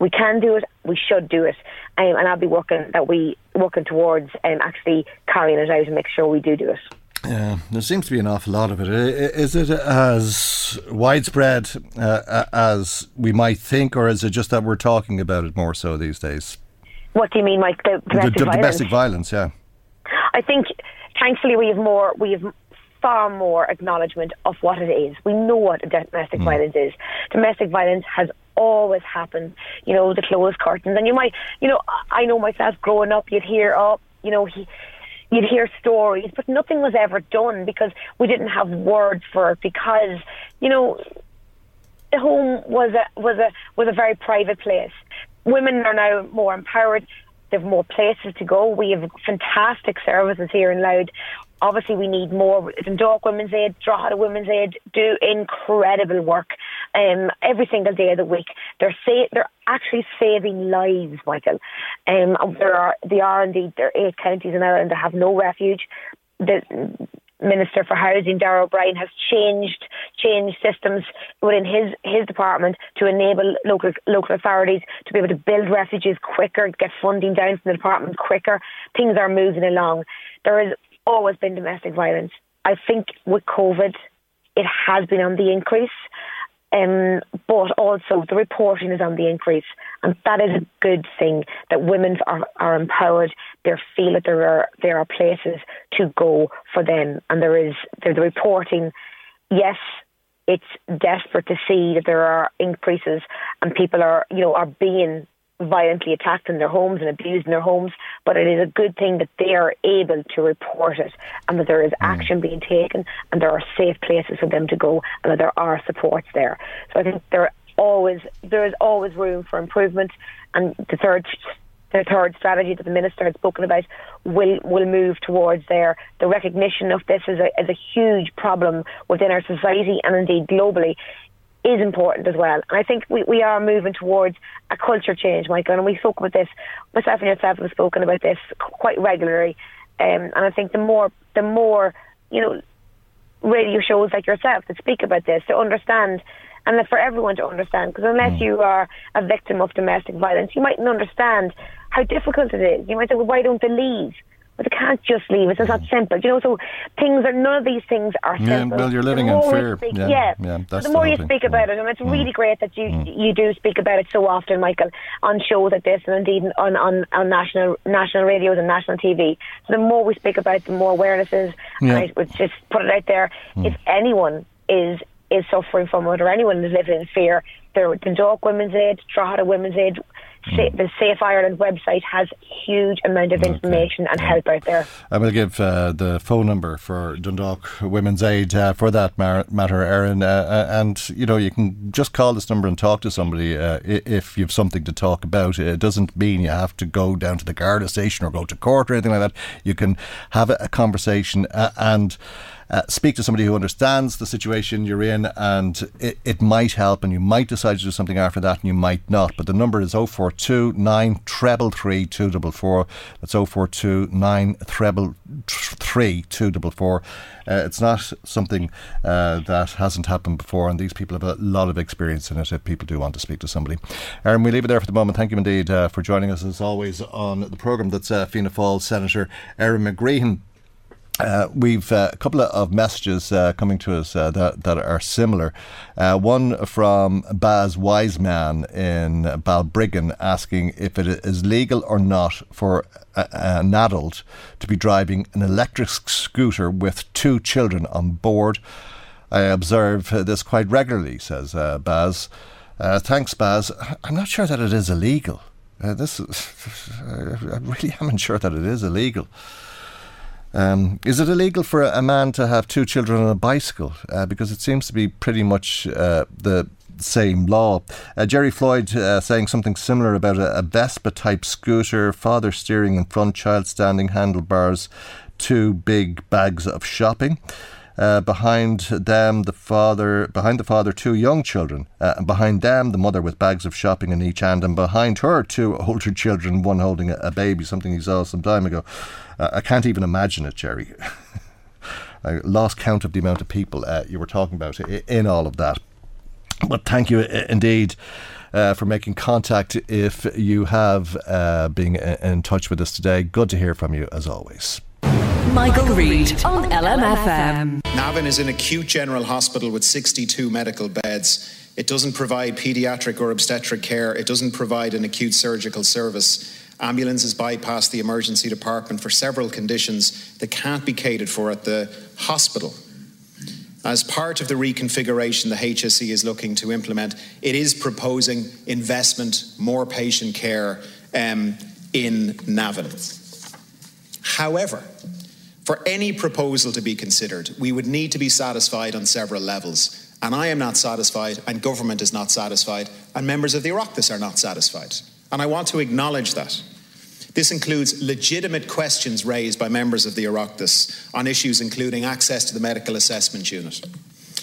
we can do it, we should do it, um, and I'll be working that we working towards um, actually carrying it out and make sure we do do it. Yeah, there seems to be an awful lot of it. Is it as widespread uh, as we might think, or is it just that we're talking about it more so these days? What do you mean, like the domestic the, the violence? Domestic violence, yeah. I think, thankfully, we have more. We have far more acknowledgement of what it is. We know what domestic mm. violence is. Domestic violence has always happened. You know, the closed curtains, and you might, you know, I know myself growing up, you'd hear, oh, you know, he you'd hear stories, but nothing was ever done because we didn't have words for it. Because you know, the home was a was a was a very private place. Women are now more empowered. They have more places to go. We have fantastic services here in Louth obviously we need more. Dundalk Women's Aid, Drogheda Women's Aid do incredible work um, every single day of the week. They're sa- they're actually saving lives, Michael. Um, there are they are indeed there are eight counties in Ireland that have no refuge. The Minister for Housing, Darragh O'Brien, has changed changed systems within his his department to enable local local authorities to be able to build refuges quicker, get funding down from the department quicker. Things are moving along. There has always been domestic violence. I think with COVID, it has been on the increase. Um, but also the reporting is on the increase, and that is a good thing. That women are, are empowered. They feel that there are there are places to go for them, and there is the reporting. Yes, it's desperate to see that there are increases, and people are you know are being violently attacked in their homes and abused in their homes, but it is a good thing that they are able to report it and that there is mm. action being taken and there are safe places for them to go and that there are supports there. So I think there always there is always room for improvement and the third the third strategy that the minister had spoken about will will move towards there. The recognition of this as a as a huge problem within our society and indeed globally is important as well. And I think we, we are moving towards a culture change, Michael. And we spoke about this, myself and yourself have spoken about this quite regularly. Um, and I think the more, the more, you know, radio shows like yourself that speak about this to understand and for everyone to understand because unless mm. you are a victim of domestic violence you mightn't understand how difficult it is you might say well why don't they leave but they can't just leave it. It's not simple. You know, so things are none of these things are simple. Yeah, well, you're living in fear. Speak, yeah, yeah, yeah the, the more you speak about it, and it's mm. really great that you mm. you do speak about it so often, Michael, on shows like this, and indeed on on, on national national radios and national TV. So the more we speak about, it, the more awareness is. Yeah. And I would just put it out there: mm. if anyone is is suffering from it, or anyone is living in fear, there Dundalk Women's Aid, Drogheda Women's Aid Mm. the Safe Ireland website has huge amount of information okay. and help out there. I will give uh, the phone number for Dundalk Women's Aid uh, for that mar- matter, Erin, uh, uh, and you know you can just call this number and talk to somebody uh, if you've something to talk about. It doesn't mean you have to go down to the Garda station or go to court or anything like that. You can have a, a conversation uh, and uh, speak to somebody who understands the situation you're in, and it, it might help, and you might decide to do something after that, and you might not. But the number is 042 9 treble 3 244. That's 042 9 treble 3 244. Uh, it's not something uh, that hasn't happened before, and these people have a lot of experience in it if people do want to speak to somebody. Erin, we leave it there for the moment. Thank you indeed uh, for joining us as always on the programme. That's uh, Fianna Fáil Senator Erin McGreehan Uh, we've uh, a couple of messages uh, coming to us uh, that, that are similar. Uh, one from Baz Wiseman in Balbriggan asking if it is legal or not for a, an adult to be driving an electric scooter with two children on board. I observe this quite regularly, says uh, Baz. thanks, Baz. I'm not sure that it is illegal. this is, I really am not sure that it is illegal. Um, is it illegal for a, man to have two children on a bicycle? Uh, because it seems to be pretty much uh, the same law. Uh, Jerry Floyd uh, saying something similar about a, a, Vespa type scooter, father steering in front, child standing, handlebars, two big bags of shopping. Uh, behind them, the father, behind the father, two young children, uh, and behind them, the mother with bags of shopping in each hand, and behind her, two older children, one holding a, a baby, something he saw some time ago. Uh, I can't even imagine it, Jerry. I lost count of the amount of people uh, you were talking about in all of that. But thank you uh, indeed. Uh, for making contact if you have uh, been in touch with us today. Good to hear from you as always. Michael, Reade on LMFM. Navan is an acute general hospital with 62 medical beds. It doesn't provide paediatric or obstetric care. It doesn't provide an acute surgical service. Ambulances bypass the emergency department for several conditions that can't be catered for at the hospital. As part of the reconfiguration the HSE is looking to implement, it is proposing investment, more patient care um, in Navan. However, for any proposal to be considered, we would need to be satisfied on several levels. And I am not satisfied, and government is not satisfied, and members of the Oireachtas are not satisfied. And I want to acknowledge that. This includes legitimate questions raised by members of the Oireachtas on issues including access to the medical assessment unit,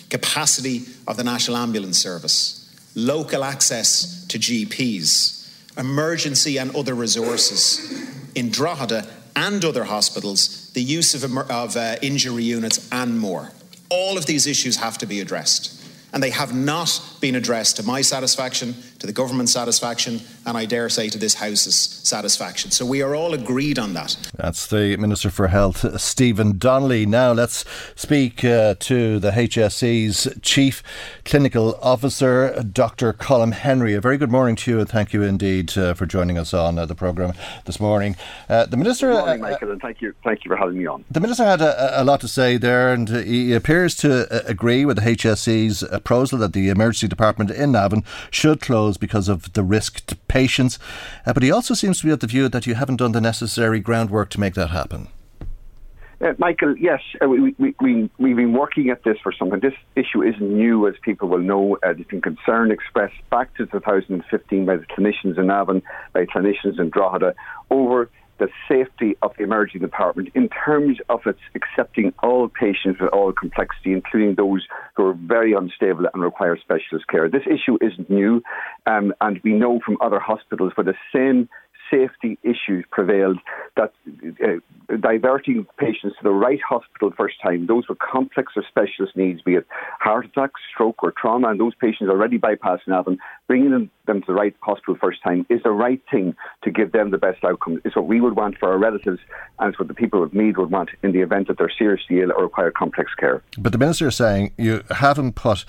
capacity of the National Ambulance Service, local access to GPs, emergency and other resources in Drogheda and other hospitals, the use of, of uh, injury units, and more. All of these issues have to be addressed and they have not been addressed to my satisfaction, to the government's satisfaction, and I dare say to this House's satisfaction. So we are all agreed on that. That's the Minister for Health, Stephen Donnelly. Now let's speak uh, to the HSE's Chief Clinical Officer, Dr. Colm Henry. A very good morning to you, and thank you indeed uh, for joining us on uh, the programme this morning. Uh, the Minister. Good morning, uh, Michael, and thank you, thank you for having me on. The Minister had a, a lot to say there, and he appears to uh, agree with the HSE's proposal that the emergency department in Navan should close because of the risk to patients. Uh, but he also seems to be of the view that you haven't done the necessary groundwork to make that happen. Uh, Michael, yes, uh, we, we, we, we've been working at this for some time. This issue isn't new, as people will know. Uh, there's been concern expressed back to 2015 by the clinicians in Navan, by clinicians in Drogheda, over the safety of the emergency department in terms of its accepting all patients with all complexity, including those who are very unstable and require specialist care. This issue isn't new, um, and we know from other hospitals where the same safety issues prevailed that uh, diverting patients to the right hospital first time, those with complex or specialist needs, be it heart attack, stroke, or trauma, and those patients already bypassing Navan, bringing them, them to the right hospital first time is the right thing to give them the best outcome. It's what we would want for our relatives, and it's what the people of Meath would want in the event that they're seriously ill or require complex care. But the minister is saying you haven't put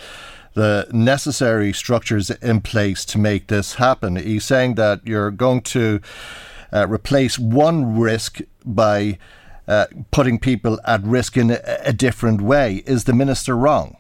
the necessary structures in place to make this happen. He's saying that you're going to uh, replace one risk by uh, putting people at risk in a, a, different way. Is the minister wrong?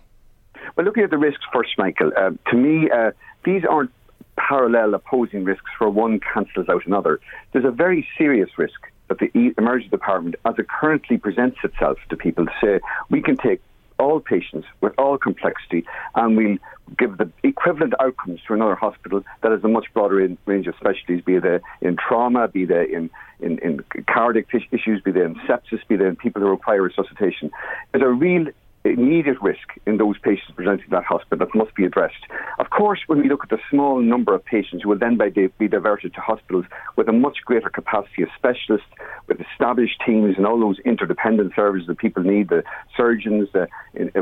Well, looking at the risks first, Michael, uh, to me, uh, these aren't parallel opposing risks where one cancels out another. There's a very serious risk that the emergency department, as it currently presents itself to people, say we can take all patients with all complexity, and we'll give the equivalent outcomes to another hospital that has a much broader range of specialties, be they in trauma, be they in, in, in cardiac issues, be they in sepsis, be they in people who require resuscitation. There's a real immediate risk in those patients presenting to that hospital that must be addressed. Of course, when we look at the small number of patients who will then be diverted to hospitals with a much greater capacity of specialists, with established teams and all those interdependent services that people need, the surgeons, the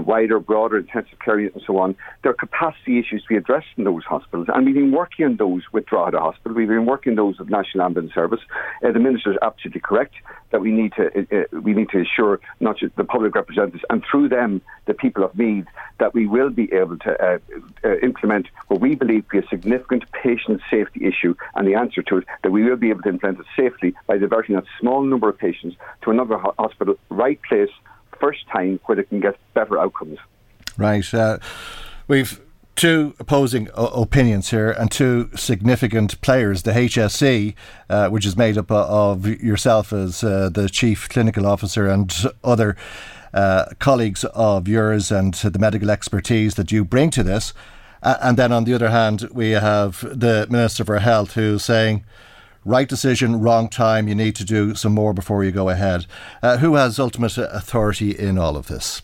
wider, broader intensive care units and so on, there are capacity issues to be addressed in those hospitals. And we've been working on those with Drogheda Hospital. We've been working on those with National Ambulance Service. Uh, the Minister is absolutely correct that we need to uh, uh, we need to assure not just the public representatives and through them the people of Meath that we will be able to uh, uh, implement what we believe to be a significant patient safety issue and the answer to it that we will be able to implement it safely by diverting a small number of patients to another ho- hospital, right place, first time where they can get better outcomes. Right. Uh, we've two opposing o- opinions here and two significant players. The HSE, uh, which is made up of yourself as uh, the chief clinical officer and other uh, colleagues of yours and the medical expertise that you bring to this. and then on the other hand, we have the Minister for Health who's saying, right decision, wrong time, you need to do some more before you go ahead. Uh, who has ultimate authority in all of this?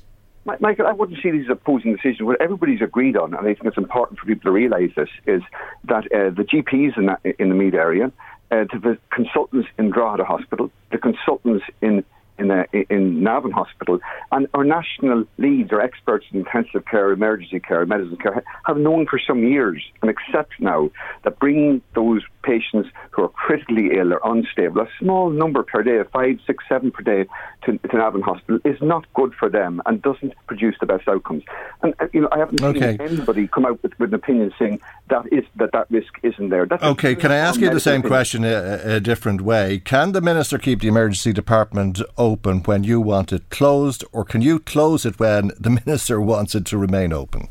Michael, I wouldn't see these opposing decisions. What everybody's agreed on, and I think it's important for people to realise this, is that uh, the GPs in, that, in the Meath area, uh, the consultants in Drogheda Hospital, the consultants in in, uh, in Navan Hospital, and our national leads or experts in intensive care, emergency care, medicine care have known for some years and accept now that bringing those patients who are critically ill or unstable, a small number per day, five, six, seven per day, to, to Navan Hospital is not good for them and doesn't produce the best outcomes. And uh, you know, I haven't okay. seen anybody come out with, with, an opinion saying that is that that risk isn't there. That's okay, can I ask you the same question a, a different way? Can the minister keep the emergency department open when you want it closed, or can you close it when the minister wants it to remain open?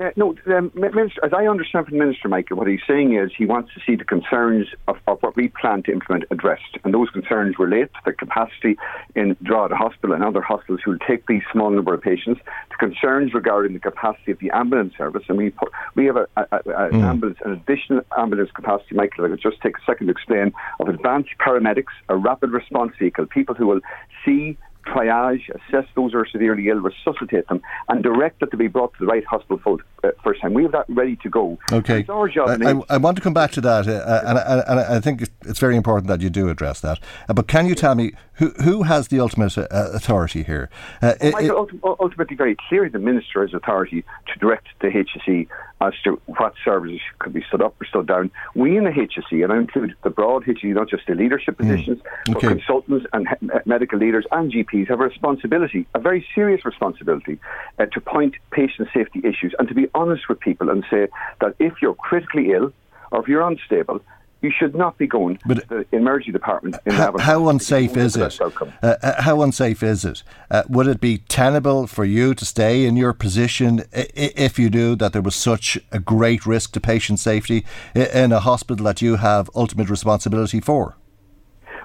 Uh, no, um, minister, as I understand from Minister, Michael, what he's saying is he wants to see the concerns of, of, what we plan to implement addressed. And those concerns relate to the capacity in Drogheda Hospital and other hospitals who will take these small number of patients, to concerns regarding the capacity of the ambulance service. And we, put, we have a, a, a mm. ambulance, an additional ambulance capacity, Michael, I could just take a second to explain, of advanced paramedics, a rapid response vehicle, people who will see triage, assess those who are severely ill, resuscitate them, and direct that to be brought to the right hospital for, uh, first time. We have that ready to go. Okay. It's our job. I, I, I want to come back to that, uh, uh and, and, I think it's very important that you do address that. Uh, but can you tell me who who has the ultimate uh, authority here? Uh, Michael, it, ultimately, very clearly, the minister has authority to direct the HSE as to what services could be stood up or stood down. We in the HSE, and I include the broad HSE, not just the leadership hmm. positions, mm. okay. but consultants and medical leaders and GPs have a responsibility, a very serious responsibility, uh, to point patient safety issues and to be honest with people and say that if you're critically ill or if you're unstable, you should not be going but to the emergency department. In how, how unsafe is it? Uh, uh, how unsafe is it? Uh, would it be tenable for you to stay in your position if you knew that there was such a great risk to patient safety in a hospital that you have ultimate responsibility for?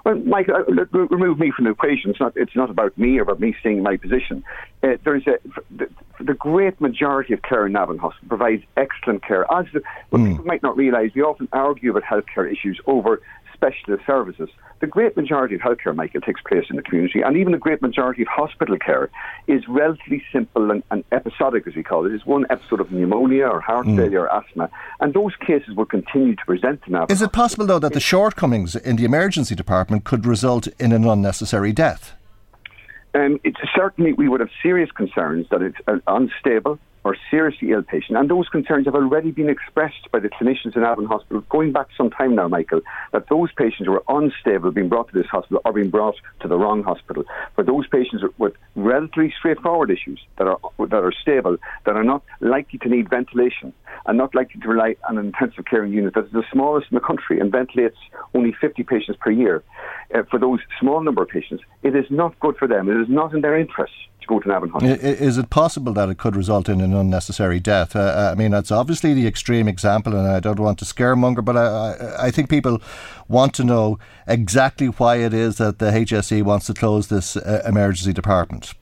Well, Mike, uh, remove me from the equation. It's not. It's not about me or about me staying in my position. Uh, there's a the, the, great majority of care in Navan Hospital provides excellent care. As the, what mm. people might not realise, we often argue about healthcare issues over specialist services. The great majority of healthcare, Michael, takes place in the community, and even the great majority of hospital care is relatively simple and, and episodic, as we call it. It's one episode of pneumonia or heart mm. failure or asthma, and those cases will continue to present to. Is it possible, though, that the shortcomings in the emergency department could result in an unnecessary death? Um, it's certainly we would have serious concerns that it's uh, unstable, or seriously ill patient. And those concerns have already been expressed by the clinicians in Navan Hospital going back some time now, Michael, that those patients who are unstable being brought to this hospital are being brought to the wrong hospital. For those patients with relatively straightforward issues that are that are stable, that are not likely to need ventilation and not likely to rely on an intensive care unit that is the smallest in the country and ventilates only 50 patients per year. Uh, for those small number of patients, it is not good for them. It is not in their interest to go to Is it possible that it could result in an unnecessary death? Uh, I mean, that's obviously the extreme example, and I don't want to scaremonger, but I, I think people want to know exactly why it is that the HSE wants to close this uh, emergency department.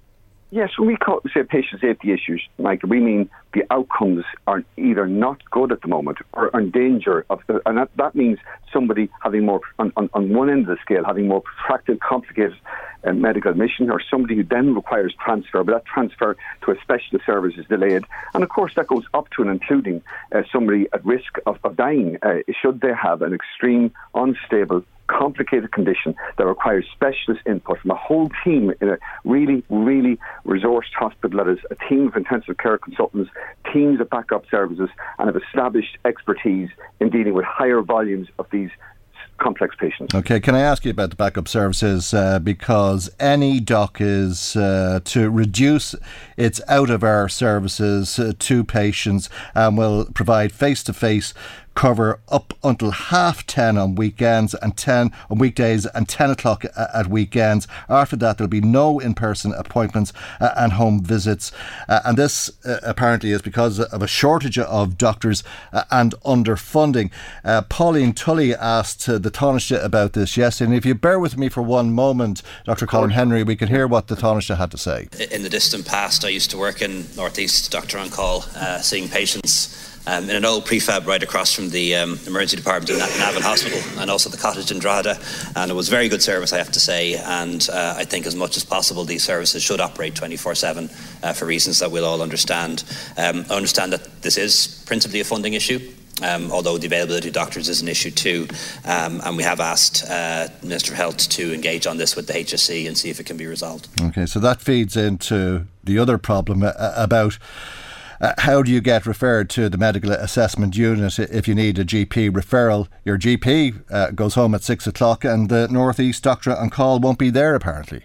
Yes, when we call, say patient safety issues, Michael, we mean the outcomes are either not good at the moment or in danger of, and that, that means somebody having more on, on, on, one end of the scale, having more protracted, complicated uh, medical admission, or somebody who then requires transfer, but that transfer to a specialist service is delayed, and of course that goes up to and including uh, somebody at risk of, of dying. Uh, should they have an extreme, unstable complicated condition that requires specialist input from a whole team in a really, really resourced hospital that is a team of intensive care consultants, teams of backup services, and have established expertise in dealing with higher volumes of these complex patients. Okay, can I ask you about the backup services? Uh, because NEDOC is uh, to reduce its out of our services uh, to patients and will provide face to face cover up until half 10 on weekends and 10 on weekdays and 10 o'clock at weekends. After that, there'll be no in person appointments uh, and home visits. Uh, and this uh, apparently is because of a shortage of doctors uh, and underfunding. Uh, Pauline Tully asked uh, the Taoiseach about this yesterday. And if you bear with me for one moment, Dr. Colm Henry, we can hear what the Taoiseach had to say. In the distant past, I used to work in Northeast Doctor on Call, seeing patients um, in an old prefab right across from the um, emergency department in Navan Hospital and also the cottage in Drogheda. And it was very good service, I have to say. And uh, I think as much as possible, these services should operate 24 uh, 7 for reasons that we'll all understand. Um, I understand that this is principally a funding issue. Um, although the availability of doctors is an issue too. Um, and we have asked uh, Minister of Health to engage on this with the HSE and see if it can be resolved. Okay, so that feeds into the other problem uh, about uh, how do you get referred to the medical assessment unit if you need a GP referral? Your GP uh, goes home at six o'clock, and the Northeast doctor on call won't be there apparently.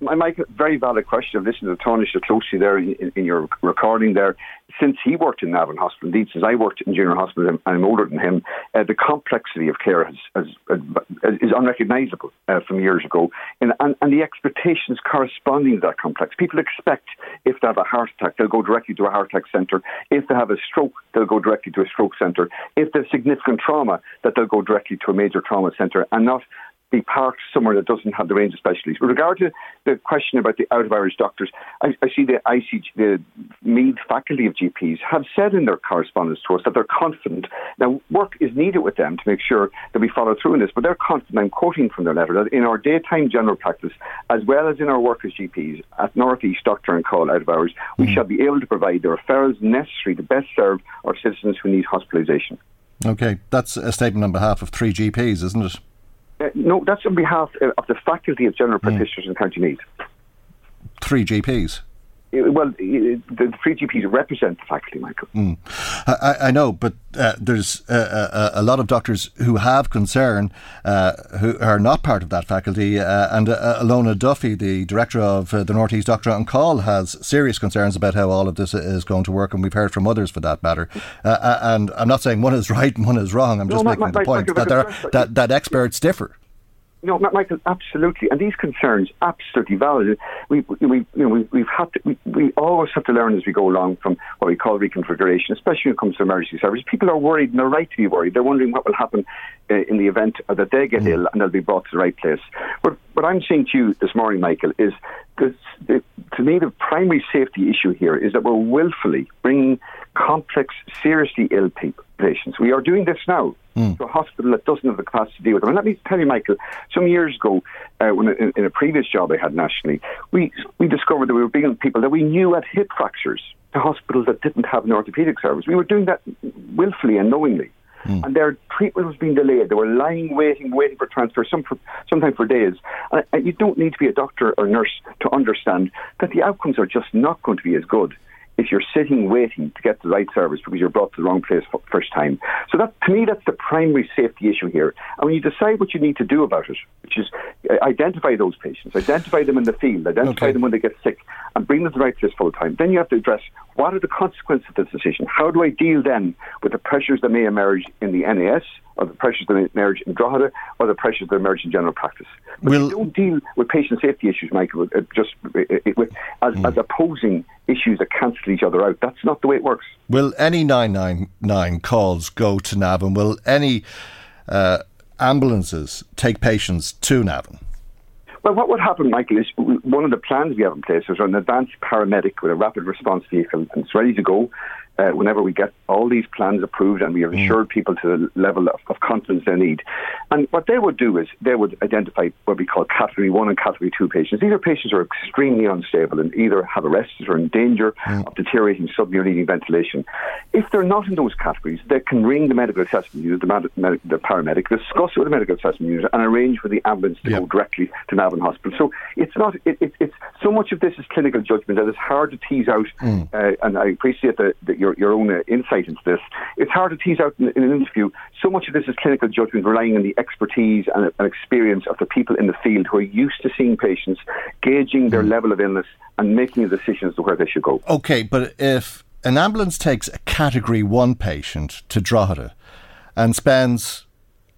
Mike, very valid question. I've listened to Taoiseach closely there in, in, your recording there. Since he worked in Navan Hospital, indeed, since I worked in Junior Hospital and I'm older than him, uh, the complexity of care has, has, uh, is unrecognisable uh, from years ago. And, and, and, the expectations corresponding to that complex. People expect if they have a heart attack, they'll go directly to a heart attack centre. If they have a stroke, they'll go directly to a stroke centre. If have significant trauma, that they'll go directly to a major trauma centre and not be parked somewhere that doesn't have the range of specialties. With regard to the question about the out of hours doctors, I, I, see the ICG, the Meath faculty of GPs have said in their correspondence to us that they're confident. Now, work is needed with them to make sure that we follow through in this, but they're confident, I'm quoting from their letter, that in our daytime general practice, as well as in our work as GPs at North East Doctor and Call out of hours, we mm. shall be able to provide the referrals necessary to best serve our citizens who need hospitalisation. Okay, that's a statement on behalf of three GPs, isn't it? Uh, no, that's on behalf uh, of the Faculty of General hmm. Practitioners mm. in County Meath. Three GPs. Uh, well, the three GPs represent the faculty, Michael. Mm. I, I, know, but uh, there's a, a, a, lot of doctors who have concern uh, who are not part of that faculty. Uh, and uh, Alona Duffy, the director of the Northeast Doctor on Call, has serious concerns about how all of this is going to work. And we've heard from others for that matter. and I'm not saying one is right and one is wrong. I'm just no, making my, my, the point that, that, that experts differ. No, Michael, absolutely, and these concerns absolutely valid. We, we, you know, we, we've had to, we, we always have to learn as we go along from what we call reconfiguration, especially when it comes to emergency services. People are worried, and they're right to be worried. They're wondering what will happen uh, in the event that they get mm. ill and they'll be brought to the right place. But what I'm saying to you this morning, Michael, is the, to me the primary safety issue here is that we're willfully bringing complex, seriously ill people, patients. We are doing this now mm. to a hospital that doesn't have the capacity to deal with them. And let me tell you, Michael, some years ago, uh, when in, in, a previous job I had nationally, we we discovered that we were bringing people that we knew had hip fractures to hospitals that didn't have an orthopaedic service. We were doing that willfully and knowingly. Mm. And their treatment was being delayed. They were lying, waiting, waiting for transfer, some for, sometimes for days. And, and you don't need to be a doctor or nurse to understand that the outcomes are just not going to be as good if you're sitting waiting to get the right service because you're brought to the wrong place first time. So that to me, that's the primary safety issue here. And when you decide what you need to do about it, which is uh, identify those patients, identify them in the field, identify okay. them when they get sick, and bring them to the right place full time, then you have to address what are the consequences of this decision. How do I deal then with the pressures that may emerge in the NAS? Or the pressures that emerge in Drogheda, or the pressures that emerge in general practice. But you don't deal with patient safety issues, Michael, uh, just uh, with, as, mm. as opposing issues that cancel each other out. That's not the way it works. Will any 999 calls go to Navan? Will any uh, ambulances take patients to Navan? Well, what would happen, Michael, is one of the plans we have in place is an advanced paramedic with a rapid response vehicle, and it's ready to go uh, whenever we get all these plans approved and we have mm. assured people to the level of, of, confidence they need. And what they would do is they would identify what we call category one and category two patients. These are patients who are extremely unstable and either have arrested or in danger mm. of deteriorating suddenly or needing ventilation. If they're not in those categories, they can ring the medical assessment unit, the, med- the paramedic, discuss it with the medical assessment unit, and arrange for the ambulance to yep. go directly to Navan Hospital. So it's not. It, it, it's so much of this is clinical judgment that it's hard to tease out. Mm. Uh, and I appreciate that your, your own uh, insight into this. It's hard to tease out in, in, an interview. So much of this is clinical judgment, relying on the expertise and, and experience of the people in the field who are used to seeing patients, gauging their mm. level of illness, and making a decision as to where they should go. Okay, but if an ambulance takes a Category 1 patient to Drogheda and spends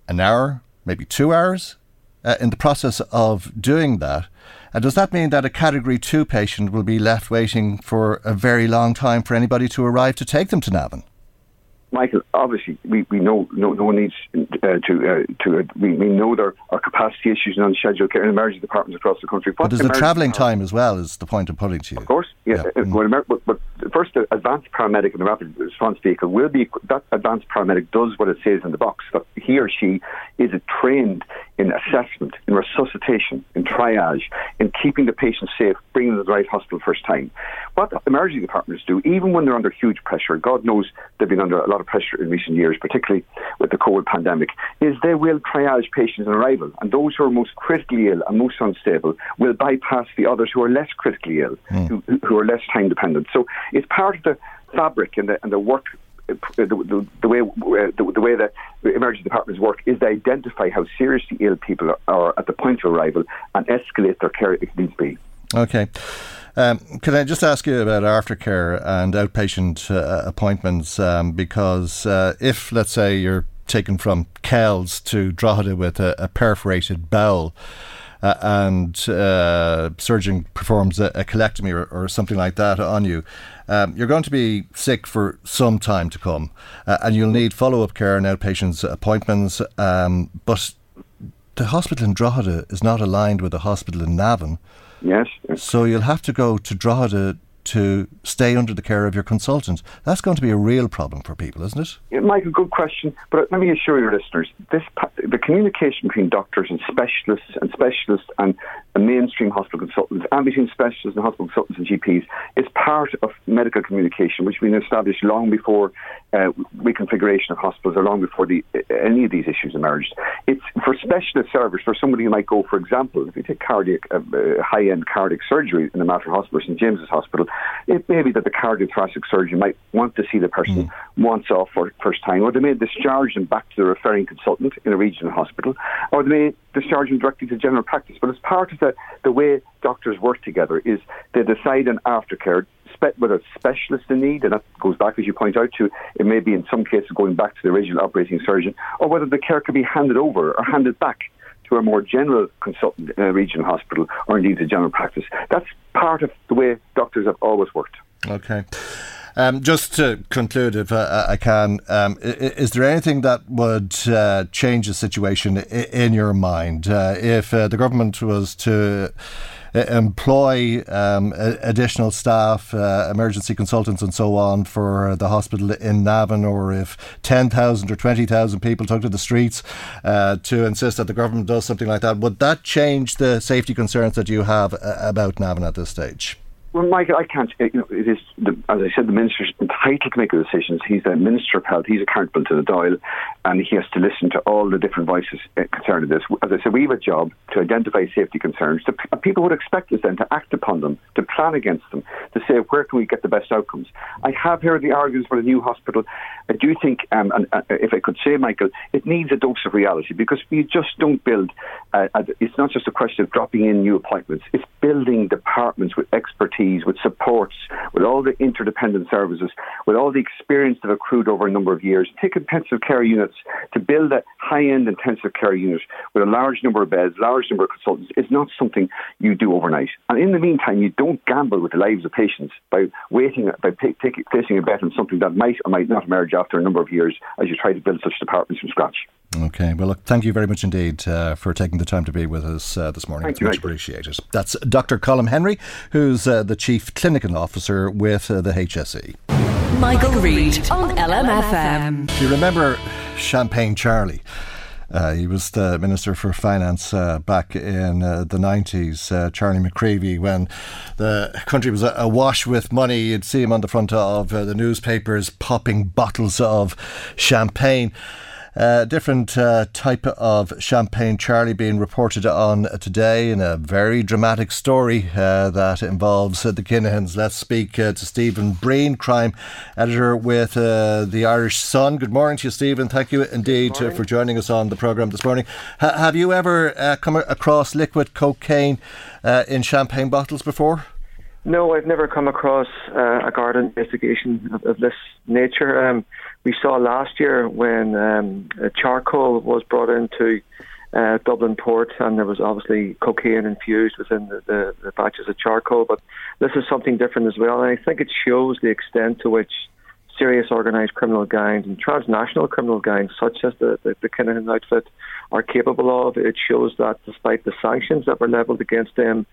an hour, maybe two hours, uh, in the process of doing that, uh, does that mean that a Category 2 patient will be left waiting for a very long time for anybody to arrive to take them to Navan? Michael, obviously, we, we know no, no one needs uh, to uh, to uh, we, we know there are capacity issues in unscheduled care in emergency departments across the country. What but there's the travelling time as well. Is the point I'm putting to you? Of course, yeah. yeah. Mm. but, but, first, the advanced paramedic in the rapid response vehicle will be that advanced paramedic does what it says in the box. That he or she is trained in assessment, in resuscitation, in triage, in keeping the patient safe, bringing them to the right hospital first time. What emergency departments do, even when they're under huge pressure, God knows they've been under a lot of pressure in recent years, particularly with the COVID pandemic, is they will triage patients on arrival, and those who are most critically ill and most unstable will bypass the others who are less critically ill, mm. who, who, are less time dependent. So it's part of the fabric and the, and the work the, the, the, way the, the, way that emergency departments work is to identify how seriously ill people are, are at the point of arrival and escalate their care if needs be. Okay. Um, can I just ask you about aftercare and outpatient uh, appointments? Um, because uh, if, let's say, you're taken from Kells to Drogheda with a, a perforated bowel, uh, and uh, surgeon performs a, a colectomy or, or, something like that on you, um, you're going to be sick for some time to come, uh, and you'll need follow up care and outpatient appointments. Um, but the hospital in Drogheda is not aligned with the hospital in Navan. Yes. So you'll have to go to Drogheda to stay under the care of your consultant. That's going to be a real problem for people, isn't it? Yeah, Michael, good question. But let me assure your listeners, this the communication between doctors and specialists and specialists and, mainstream hospital consultants and between specialists and hospital consultants and GPs is part of medical communication, which been established long before uh, reconfiguration of hospitals or long before the, uh, any of these issues emerged. It's for specialist service, for somebody who might go, for example, if you take cardiac, uh, uh high-end cardiac surgery in the Mater Hospital, St James's Hospital, it may be that the cardiothoracic surgeon might want to see the person mm. once off for the first time, or they may discharge them back to the referring consultant in a regional hospital, or they may discharge them directly to general practice. But as part of the, the way doctors work together is they decide on aftercare whether it's specialist in need, and that goes back, as you point out, to it may be in some cases going back to the original operating surgeon, or whether the care can be handed over or handed back to a more general consultant in a regional hospital or indeed a general practice. That's part of the way doctors have always worked. Okay. Um, just to conclude, if uh, I can, um, is there anything that would uh, change the situation in your mind uh, if uh, the government was to employ um, additional staff, uh, emergency consultants, and so on for the hospital in Navan, or if 10,000 or 20,000 people took to the streets uh, to insist that the government does something like that, would that change the safety concerns that you have uh, about Navan at this stage? Well, Michael, I can't. You know, it is the, as I said, the minister's entitled to make the decisions. He's the minister of health. He's accountable to the Dáil, and he has to listen to all the different voices uh, concerned with this. As I said, we have a job to identify safety concerns. To, people would expect us then to act upon them, to plan against them, to say where can we get the best outcomes. I have heard the arguments for a new hospital. I do think, um, and uh, if I could say, Michael, it needs a dose of reality because you just don't build. Uh, it's not just a question of dropping in new appointments. It's building departments with expertise expertise, with supports, with all the interdependent services, with all the experience that accrued over a number of years. Take intensive care units to build a high-end intensive care unit with a large number of beds, large number of consultants is not something you do overnight. And in the meantime, you don't gamble with the lives of patients by waiting, by taking, placing a bet on something that might or might not emerge after a number of years as you try to build such departments from scratch. Okay. Well, look, thank you very much indeed uh, for taking the time to be with us uh, this morning. Thank it's you, much Michael. appreciated. That's Dr. Colm Henry, who's uh, the Chief Clinical Officer with uh, the HSE. Michael Reade on LMFM. Do you remember Champagne Charlie? Uh, he was the Minister for Finance uh, back in uh, the 90s, uh, Charlie McCreevy, when the country was awash with money. You'd see him on the front of uh, the newspapers popping bottles of champagne. Uh, different uh, type of champagne Charlie being reported on today in a very dramatic story uh, that involves uh, the Kinahans. Let's speak uh, to Stephen Breen, crime editor with uh, the Irish Sun. Good morning to you, Stephen. Thank you indeed for joining us on the programme this morning. Ha- have you ever come across liquid cocaine in champagne bottles before? No, I've never come across uh, a Garda investigation of, of this nature. Um, we saw last year when um, charcoal was brought into uh, Dublin port, and there was obviously cocaine infused within the, the, the, batches of charcoal. But this is something different as well, and I think it shows the extent to which serious organised criminal gangs and transnational criminal gangs, such as the, the, the outfit, are capable of. It shows that despite the sanctions that were levelled against them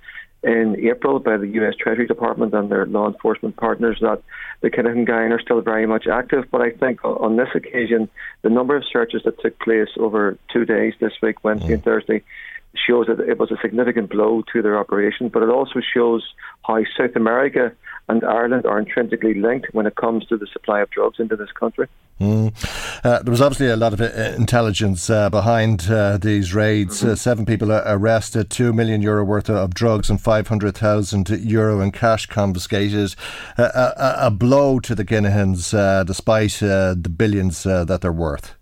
in April by the US Treasury Department and their law enforcement partners that the Kinahan gang are still very much active. But I think on this occasion, the number of searches that took place over two days this week, Wednesday mm. and Thursday, shows that it was a significant blow to their operation. But it also shows how South America and Ireland are intrinsically linked when it comes to the supply of drugs into this country. Mm. Uh, there was obviously a lot of uh, intelligence uh, behind uh, these raids. Mm-hmm. Uh, seven people arrested, two million euro worth of drugs, and five hundred thousand euro in cash confiscated. Uh, a, a, blow to the Kinahans, despite the billions that they're worth.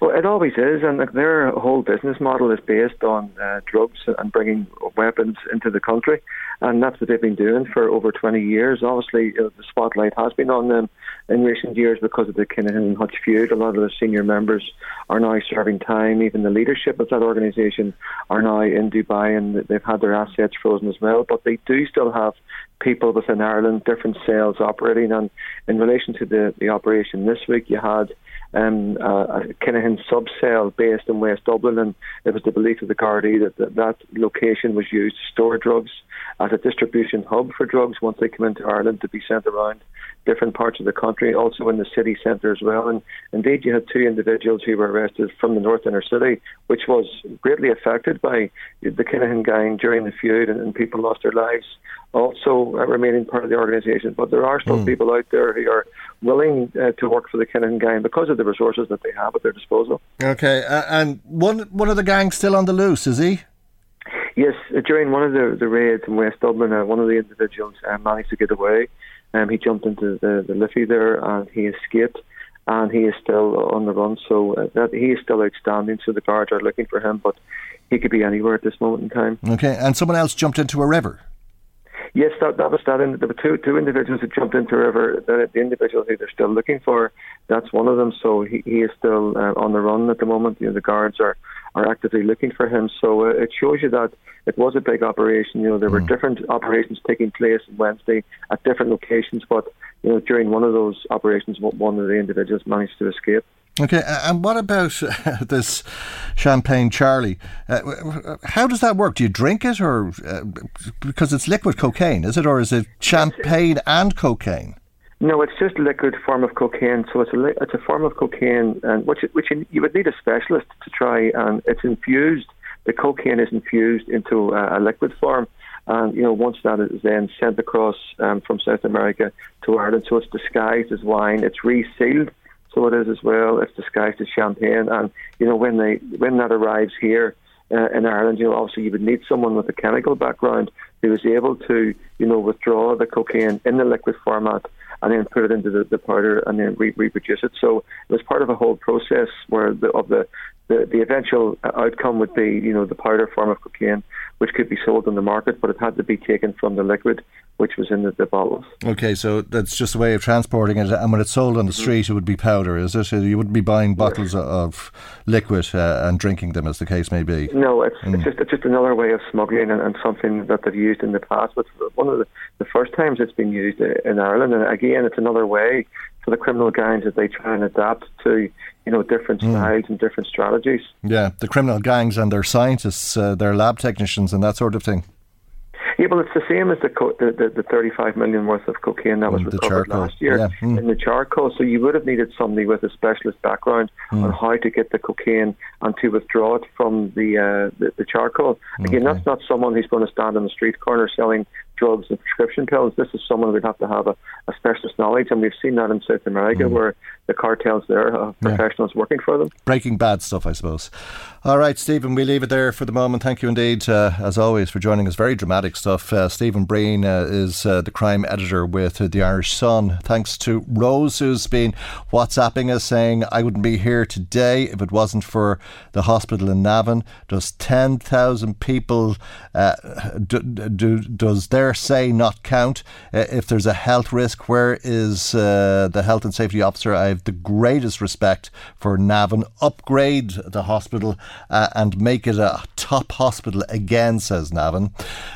Well, it always is, and their whole business model is based on uh, drugs and bringing weapons into the country, and that's what they've been doing for over 20 years. Obviously, uh, the spotlight has been on them in recent years because of the Kinahan and Hutch feud. A lot of the senior members are now serving time. Even the leadership of that organisation are now in Dubai, and they've had their assets frozen as well. But they do still have people within Ireland, different cells operating. And in relation to the, the operation this week, you had um, uh, a Kinahan sub-cell based in West Dublin, and it was the belief of the Gardaí that, that that location was used to store drugs as a distribution hub for drugs once they come into Ireland to be sent around different parts of the country, also in the city centre as well. And indeed, you had two individuals who were arrested from the north inner city, which was greatly affected by the Kinahan gang during the feud, and, and people lost their lives also uh, remaining part of the organisation. But there are still mm. people out there who are willing uh, to work for the Kinahan gang because of the resources that they have at their disposal. Okay, uh, and one one of the gangs still on the loose, is he? Yes, uh, during one of the, the raids in West Dublin, uh, one of the individuals uh, managed to get away. Um, he jumped into the, the Liffey there and he escaped, and he is still on the run. So uh, that he is still outstanding. So the guards are looking for him, but he could be anywhere at this moment in time. Okay, and someone else jumped into a river. Yes, that, that was that. In, there were two two individuals who jumped into a river. The, the individual who they're still looking for, that's one of them. So he, he is still uh, on the run at the moment. You know, the guards are are actively looking for him. So uh, it shows you that it was a big operation. You know, there were mm. different operations taking place on Wednesday at different locations, but you know, during one of those operations, one of the individuals managed to escape. Okay, and what about uh, this champagne Charlie? Uh, how does that work? Do you drink it, or uh, because it's liquid cocaine, is it, or is it champagne and cocaine? No, it's just liquid form of cocaine. So it's a it's a form of cocaine, and which which you would need a specialist to try, and it's infused. The cocaine is infused into a, a liquid form, and you know once that is then sent across um, from South America to Ireland, so it's disguised as wine. It's resealed, so it is as well. It's disguised as champagne, and you know when they when that arrives here. Uh, in Ireland, you know, obviously you would need someone with a chemical background who is able to, you know, withdraw the cocaine in the liquid format and then put it into the, the powder and then re- reproduce it. So it was part of a whole process where the, of the, the the eventual outcome would be, you know, the powder form of cocaine, which could be sold on the market, but it had to be taken from the liquid which was in the, the, bottles. Okay, so that's just a way of transporting it. And when it's sold on the mm-hmm. street, it would be powder, is it? You wouldn't be buying bottles of liquid uh, and drinking them, as the case may be. No, it's, mm. it's just it's just another way of smuggling and, and, something that they've used in the past. But one of the, the first times it's been used in Ireland, and again, it's another way for the criminal gangs as they try and adapt to you know different mm. styles and different strategies. Yeah, the criminal gangs and their scientists, uh, their lab technicians, and that sort of thing. Yeah, well, it's the same as the, co- the, the, the 35 million worth of cocaine that was mm, recovered last year yeah. mm. in the charcoal. So you would have needed somebody with a specialist background mm. on how to get the cocaine and to withdraw it from the uh, the, the, charcoal. Again, okay. that's not someone who's going to stand on the street corner selling drugs and prescription pills. This is someone who'd have to have a, a specialist knowledge, and we've seen that in South America mm. where the cartels there have professionals yeah. working for them. Breaking bad stuff, I suppose. All right, Stephen, we leave it there for the moment. Thank you indeed, uh, as always, for joining us. Very dramatic stuff. Uh, Stephen Breen uh, is uh, the crime editor with the Irish Sun. Thanks to Rose, who's been WhatsApping us saying, I wouldn't be here today if it wasn't for the hospital in Navan. Does 10,000 people, uh, do, do, does their say not count? Uh, if there's a health risk, where is the health and safety officer? I have the greatest respect for Navan. Upgrade the hospital uh, and make it a top hospital again, says Navan.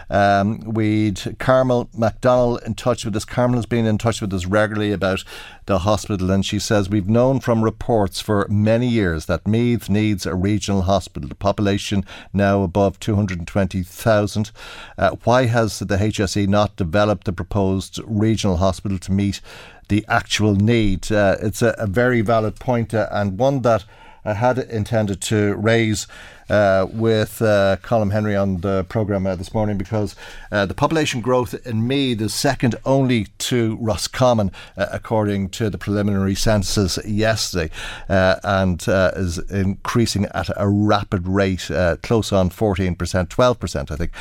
Um, we'd Carmel MacDonald in touch with us. Carmel has been in touch with us regularly about the hospital, and she says we've known from reports for many years that Meath needs a regional hospital. The population now above 220,000. Uh, why has the HSE not developed the proposed regional hospital to meet the actual need? Uh, it's a, a, very valid point, uh, and one that I had intended to raise uh, with uh, Colm Henry on the programme uh, this morning because uh, the population growth in Meath is second only to Roscommon, uh, according to the preliminary census yesterday, uh, and is increasing at a rapid rate, close on 14%, 12%, I think.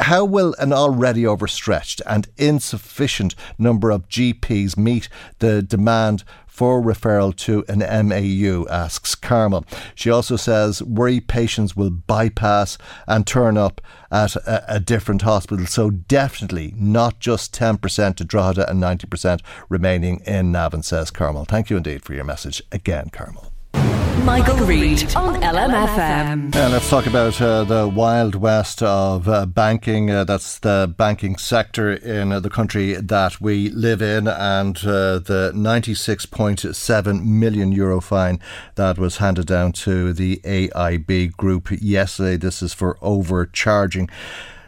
how will an already overstretched and insufficient number of GPs meet the demand for referral to an MAU, asks Carmel. She also says worry patients will bypass and turn up at a, a different hospital. So definitely not just 10% to Drogheda and 90% remaining in Navan, says Carmel. Thank you indeed for your message again, Carmel. Michael, Reade on LMFM. Yeah, let's talk about uh, the wild west of uh, banking. Uh, that's the banking sector in uh, the country that we live in, and uh, the 96.7 million euro fine that was handed down to the AIB group yesterday. This is for overcharging.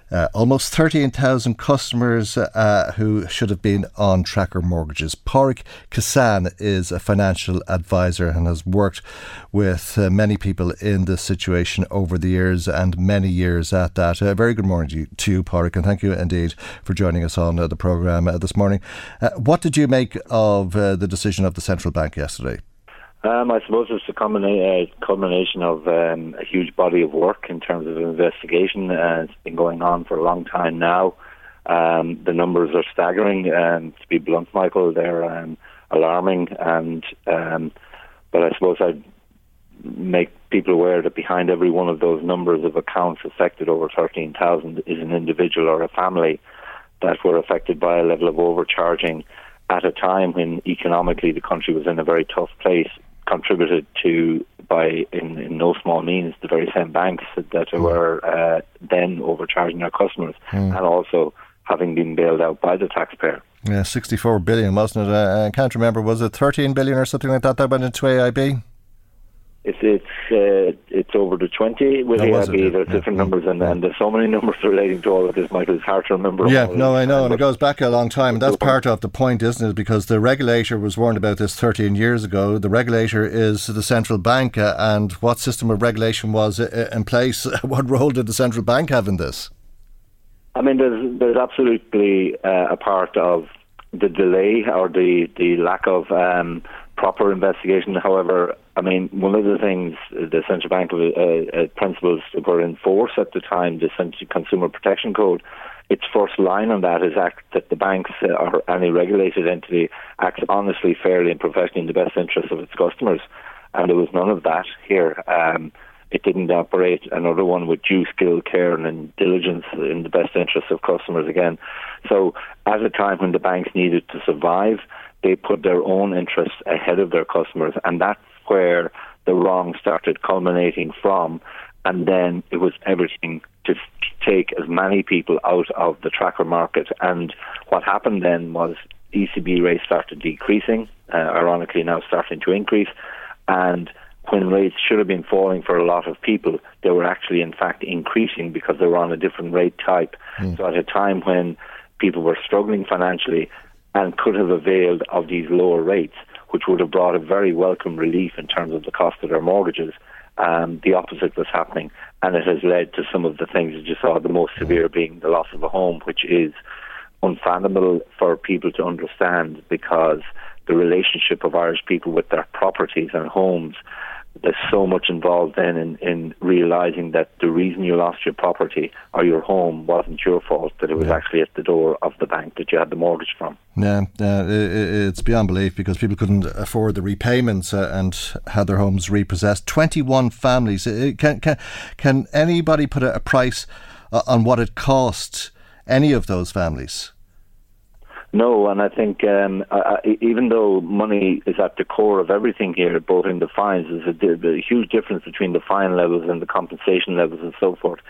Uh, almost 13,000 customers uh, who should have been on tracker mortgages. Pádraig Kissane is a financial advisor and has worked with uh, many people in this situation over the years and many years at that. Uh, very good morning to you, to you and thank you indeed for joining us on uh, the programme uh, this morning. what did you make of the decision of the central bank yesterday? Um, I suppose it's a, combina- culmination of um, a huge body of work in terms of investigation. Uh, it's been going on for a long time now. Um, the numbers are staggering. Um, to be blunt, Michael, they're um, alarming. And um, but I suppose I'd make people aware that behind every one of those numbers of accounts affected over 13,000 is an individual or a family that were affected by a level of overcharging at a time when economically the country was in a very tough place contributed to by in, in no small means the very same banks that, that mm. were uh, then overcharging their customers mm. and also having been bailed out by the taxpayer. Yeah, 64 billion, wasn't it? Uh, I can't remember. Was it 13 billion or something like that that went into AIB? It's it's uh, it's over the twenty with oh, AIB. There's yeah. different numbers, and, and there's so many numbers relating to all of this. Michael, it's hard to remember. Yeah, no, I know, and it goes back a long time. And that's part of the point, isn't it? Because the regulator was warned about this 13 years ago. The regulator is the central bank, uh, and what system of regulation was uh, in place? what role did the central bank have in this? I mean, there's there's absolutely uh, a part of the delay or the the lack of um, proper investigation. However, I mean, one of the things the central bank uh, uh, principles were in force at the time, the Consumer Protection Code. Its first line on that is act that the banks uh, or any regulated entity acts honestly, fairly, and professionally in the best interest of its customers. And there was none of that here. Um, it didn't operate another one with due skill, care, and diligence in the best interest of customers again. So, at a time when the banks needed to survive, they put their own interests ahead of their customers, and that's where the wrong started culminating from. And then it was everything to take as many people out of the tracker market. And what happened then was ECB rates started decreasing, uh, ironically now starting to increase, and when rates should have been falling for a lot of people, they were actually in fact increasing because they were on a different rate type. Mm. So at a time when people were struggling financially and could have availed of these lower rates, which would have brought a very welcome relief in terms of the cost of their mortgages, um, the opposite was happening, and it has led to some of the things that you saw. The most severe being the loss of a home, which is unfathomable for people to understand because the relationship of Irish people with their properties and homes there's so much involved then in, in realizing that the reason you lost your property or your home wasn't your fault, that it was yeah. actually at the door of the bank that you had the mortgage from. Yeah, uh, it's beyond belief because people couldn't afford the repayments uh, and had their homes repossessed. 21 families. Uh, can, can, can anybody put a, a price uh, on what it cost any of those families? No, and I think um, I, even though money is at the core of everything here, both in the fines, there's a, a huge difference between the fine levels and the compensation levels and so forth.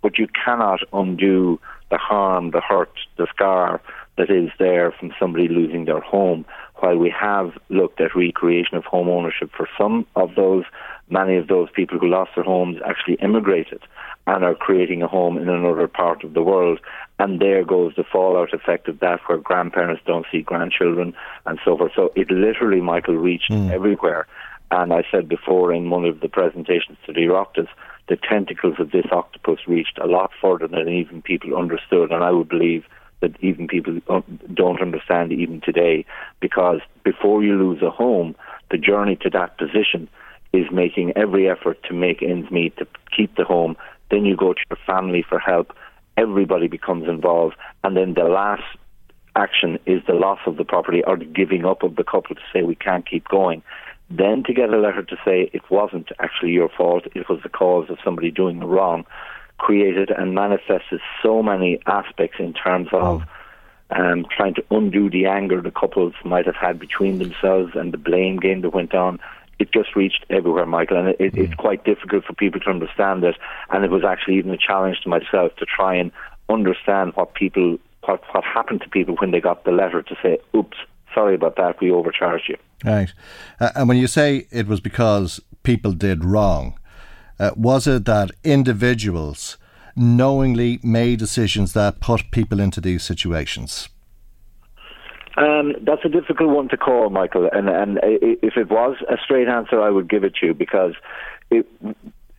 But you cannot undo the harm, the hurt, the scar that is there from somebody losing their home. While we have looked at recreation of home ownership for some of those, many of those people who lost their homes actually immigrated and are creating a home in another part of the world. And there goes the fallout effect of that, where grandparents don't see grandchildren and so forth. So it literally, Michael, reached mm. everywhere. And I said before in one of the presentations to the Oireachtas, the tentacles of this octopus reached a lot further than even people understood. And I would believe that even people don't understand even today, because before you lose a home, the journey to that position is making every effort to make ends meet to keep the home then you go to your family for help. Everybody becomes involved. And then the last action is the loss of the property or the giving up of the couple to say we can't keep going. Then to get a letter to say it wasn't actually your fault, it was the cause of somebody doing wrong, created and manifested so many aspects in terms of um, trying to undo the anger the couples might have had between themselves and the blame game that went on it just reached everywhere, Michael, and it, it, it's quite difficult for people to understand it. And it was actually even a challenge to myself to try and understand what people, what, what happened to people when they got the letter to say, "Oops, sorry about that, we overcharged you." Right, uh, and when you say it was because people did wrong, uh, was it that individuals knowingly made decisions that put people into these situations? Um, that's a difficult one to call, Michael. And, and if it was a straight answer, I would give it to you because it,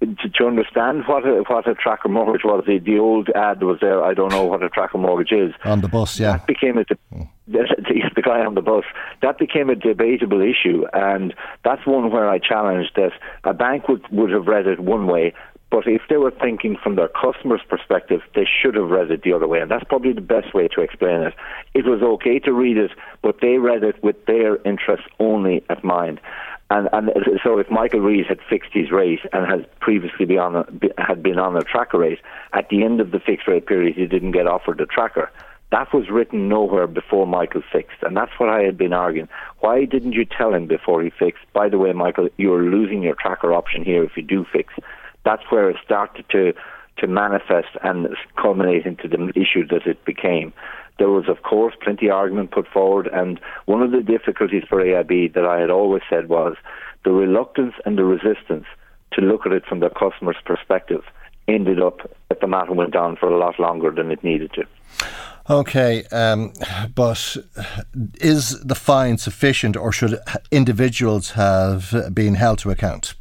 to, to, understand what a, what a tracker mortgage was, the, the old ad was there. I don't know what a tracker mortgage is. On the bus, yeah. That became a mm. the guy on the bus. That became a debatable issue, and that's one where I challenged that a bank would would have read it one way, but if they were thinking from their customer's perspective, they should have read it the other way. And that's probably the best way to explain it. It was okay to read it, but they read it with their interests only at mind. And, and so if Michael Rees had fixed his rate and had previously been on a, had been on a tracker rate, at the end of the fixed rate period, he didn't get offered a tracker. That was written nowhere before Michael fixed, and that's what I had been arguing. Why didn't you tell him before he fixed? By the way, Michael, you're losing your tracker option here if you do fix that's where it started to to manifest and culminate into the issue that it became. There was, of course, plenty of argument put forward, and one of the difficulties for AIB that I had always said was the reluctance and the resistance to look at it from the customer's perspective ended up that the matter went on for a lot longer than it needed to. Okay, um, but is the fine sufficient, or should individuals have been held to account?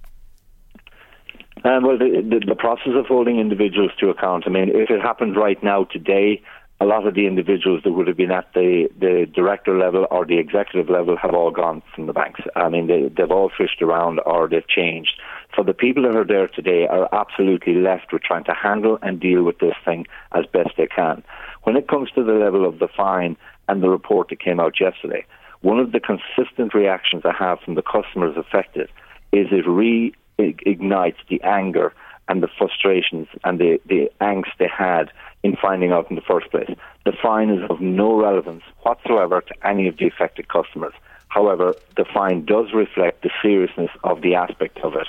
Um, well, the, the, the process of holding individuals to account. I mean, if it happened right now today, a lot of the individuals that would have been at the, the director level or the executive level have all gone from the banks. I mean, they, they've all fished around or they've changed. So the people that are there today are absolutely left with trying to handle and deal with this thing as best they can. When it comes to the level of the fine and the report that came out yesterday, one of the consistent reactions I have from the customers affected is it re ignites the anger and the frustrations and the, the angst they had in finding out in the first place. The fine is of no relevance whatsoever to any of the affected customers. However, the fine does reflect the seriousness of the aspect of it.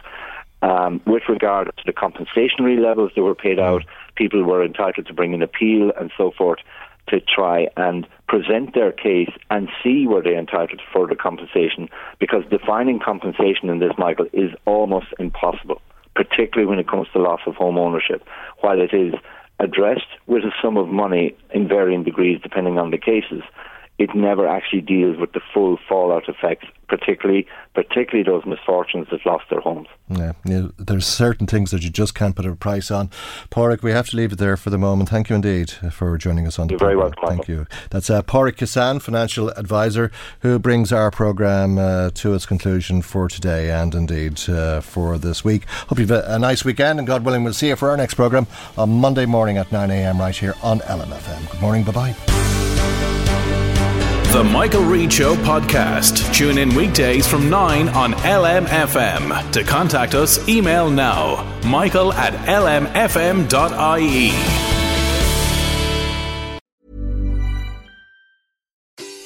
Um, with regard to the compensationary levels that were paid out, people were entitled to bring an appeal and so forth. To try and present their case and see were they entitled to further compensation because defining compensation in this, Michael, is almost impossible, particularly when it comes to loss of home ownership. While it is addressed with a sum of money in varying degrees depending on the cases, it never actually deals with the full fallout effects, particularly particularly those misfortunes that lost their homes. Yeah, yeah, there's certain things that you just can't put a price on. Pádraig, we have to leave it there for the moment. Thank you indeed for joining us on You're the very welcome. Thank you. That's uh, Kissane, financial advisor, who brings our program uh, to its conclusion for today and indeed uh, for this week. Hope you've a, a nice weekend, and God willing, we'll see you for our next program on Monday morning at 9 a.m. right here on LMFM. Good morning. Bye bye. The Michael Reade Show podcast. Tune in weekdays from 9 on LMFM. To contact us, email now michael at lmfm.ie.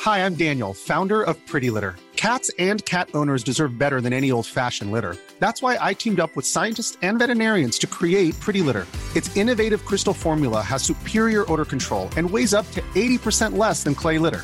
Hi, I'm Daniel, founder of Pretty Litter. Cats and cat owners deserve better than any old fashioned litter. That's why I teamed up with scientists and veterinarians to create Pretty Litter. Its innovative crystal formula has superior odor control and weighs up to 80% less than clay litter.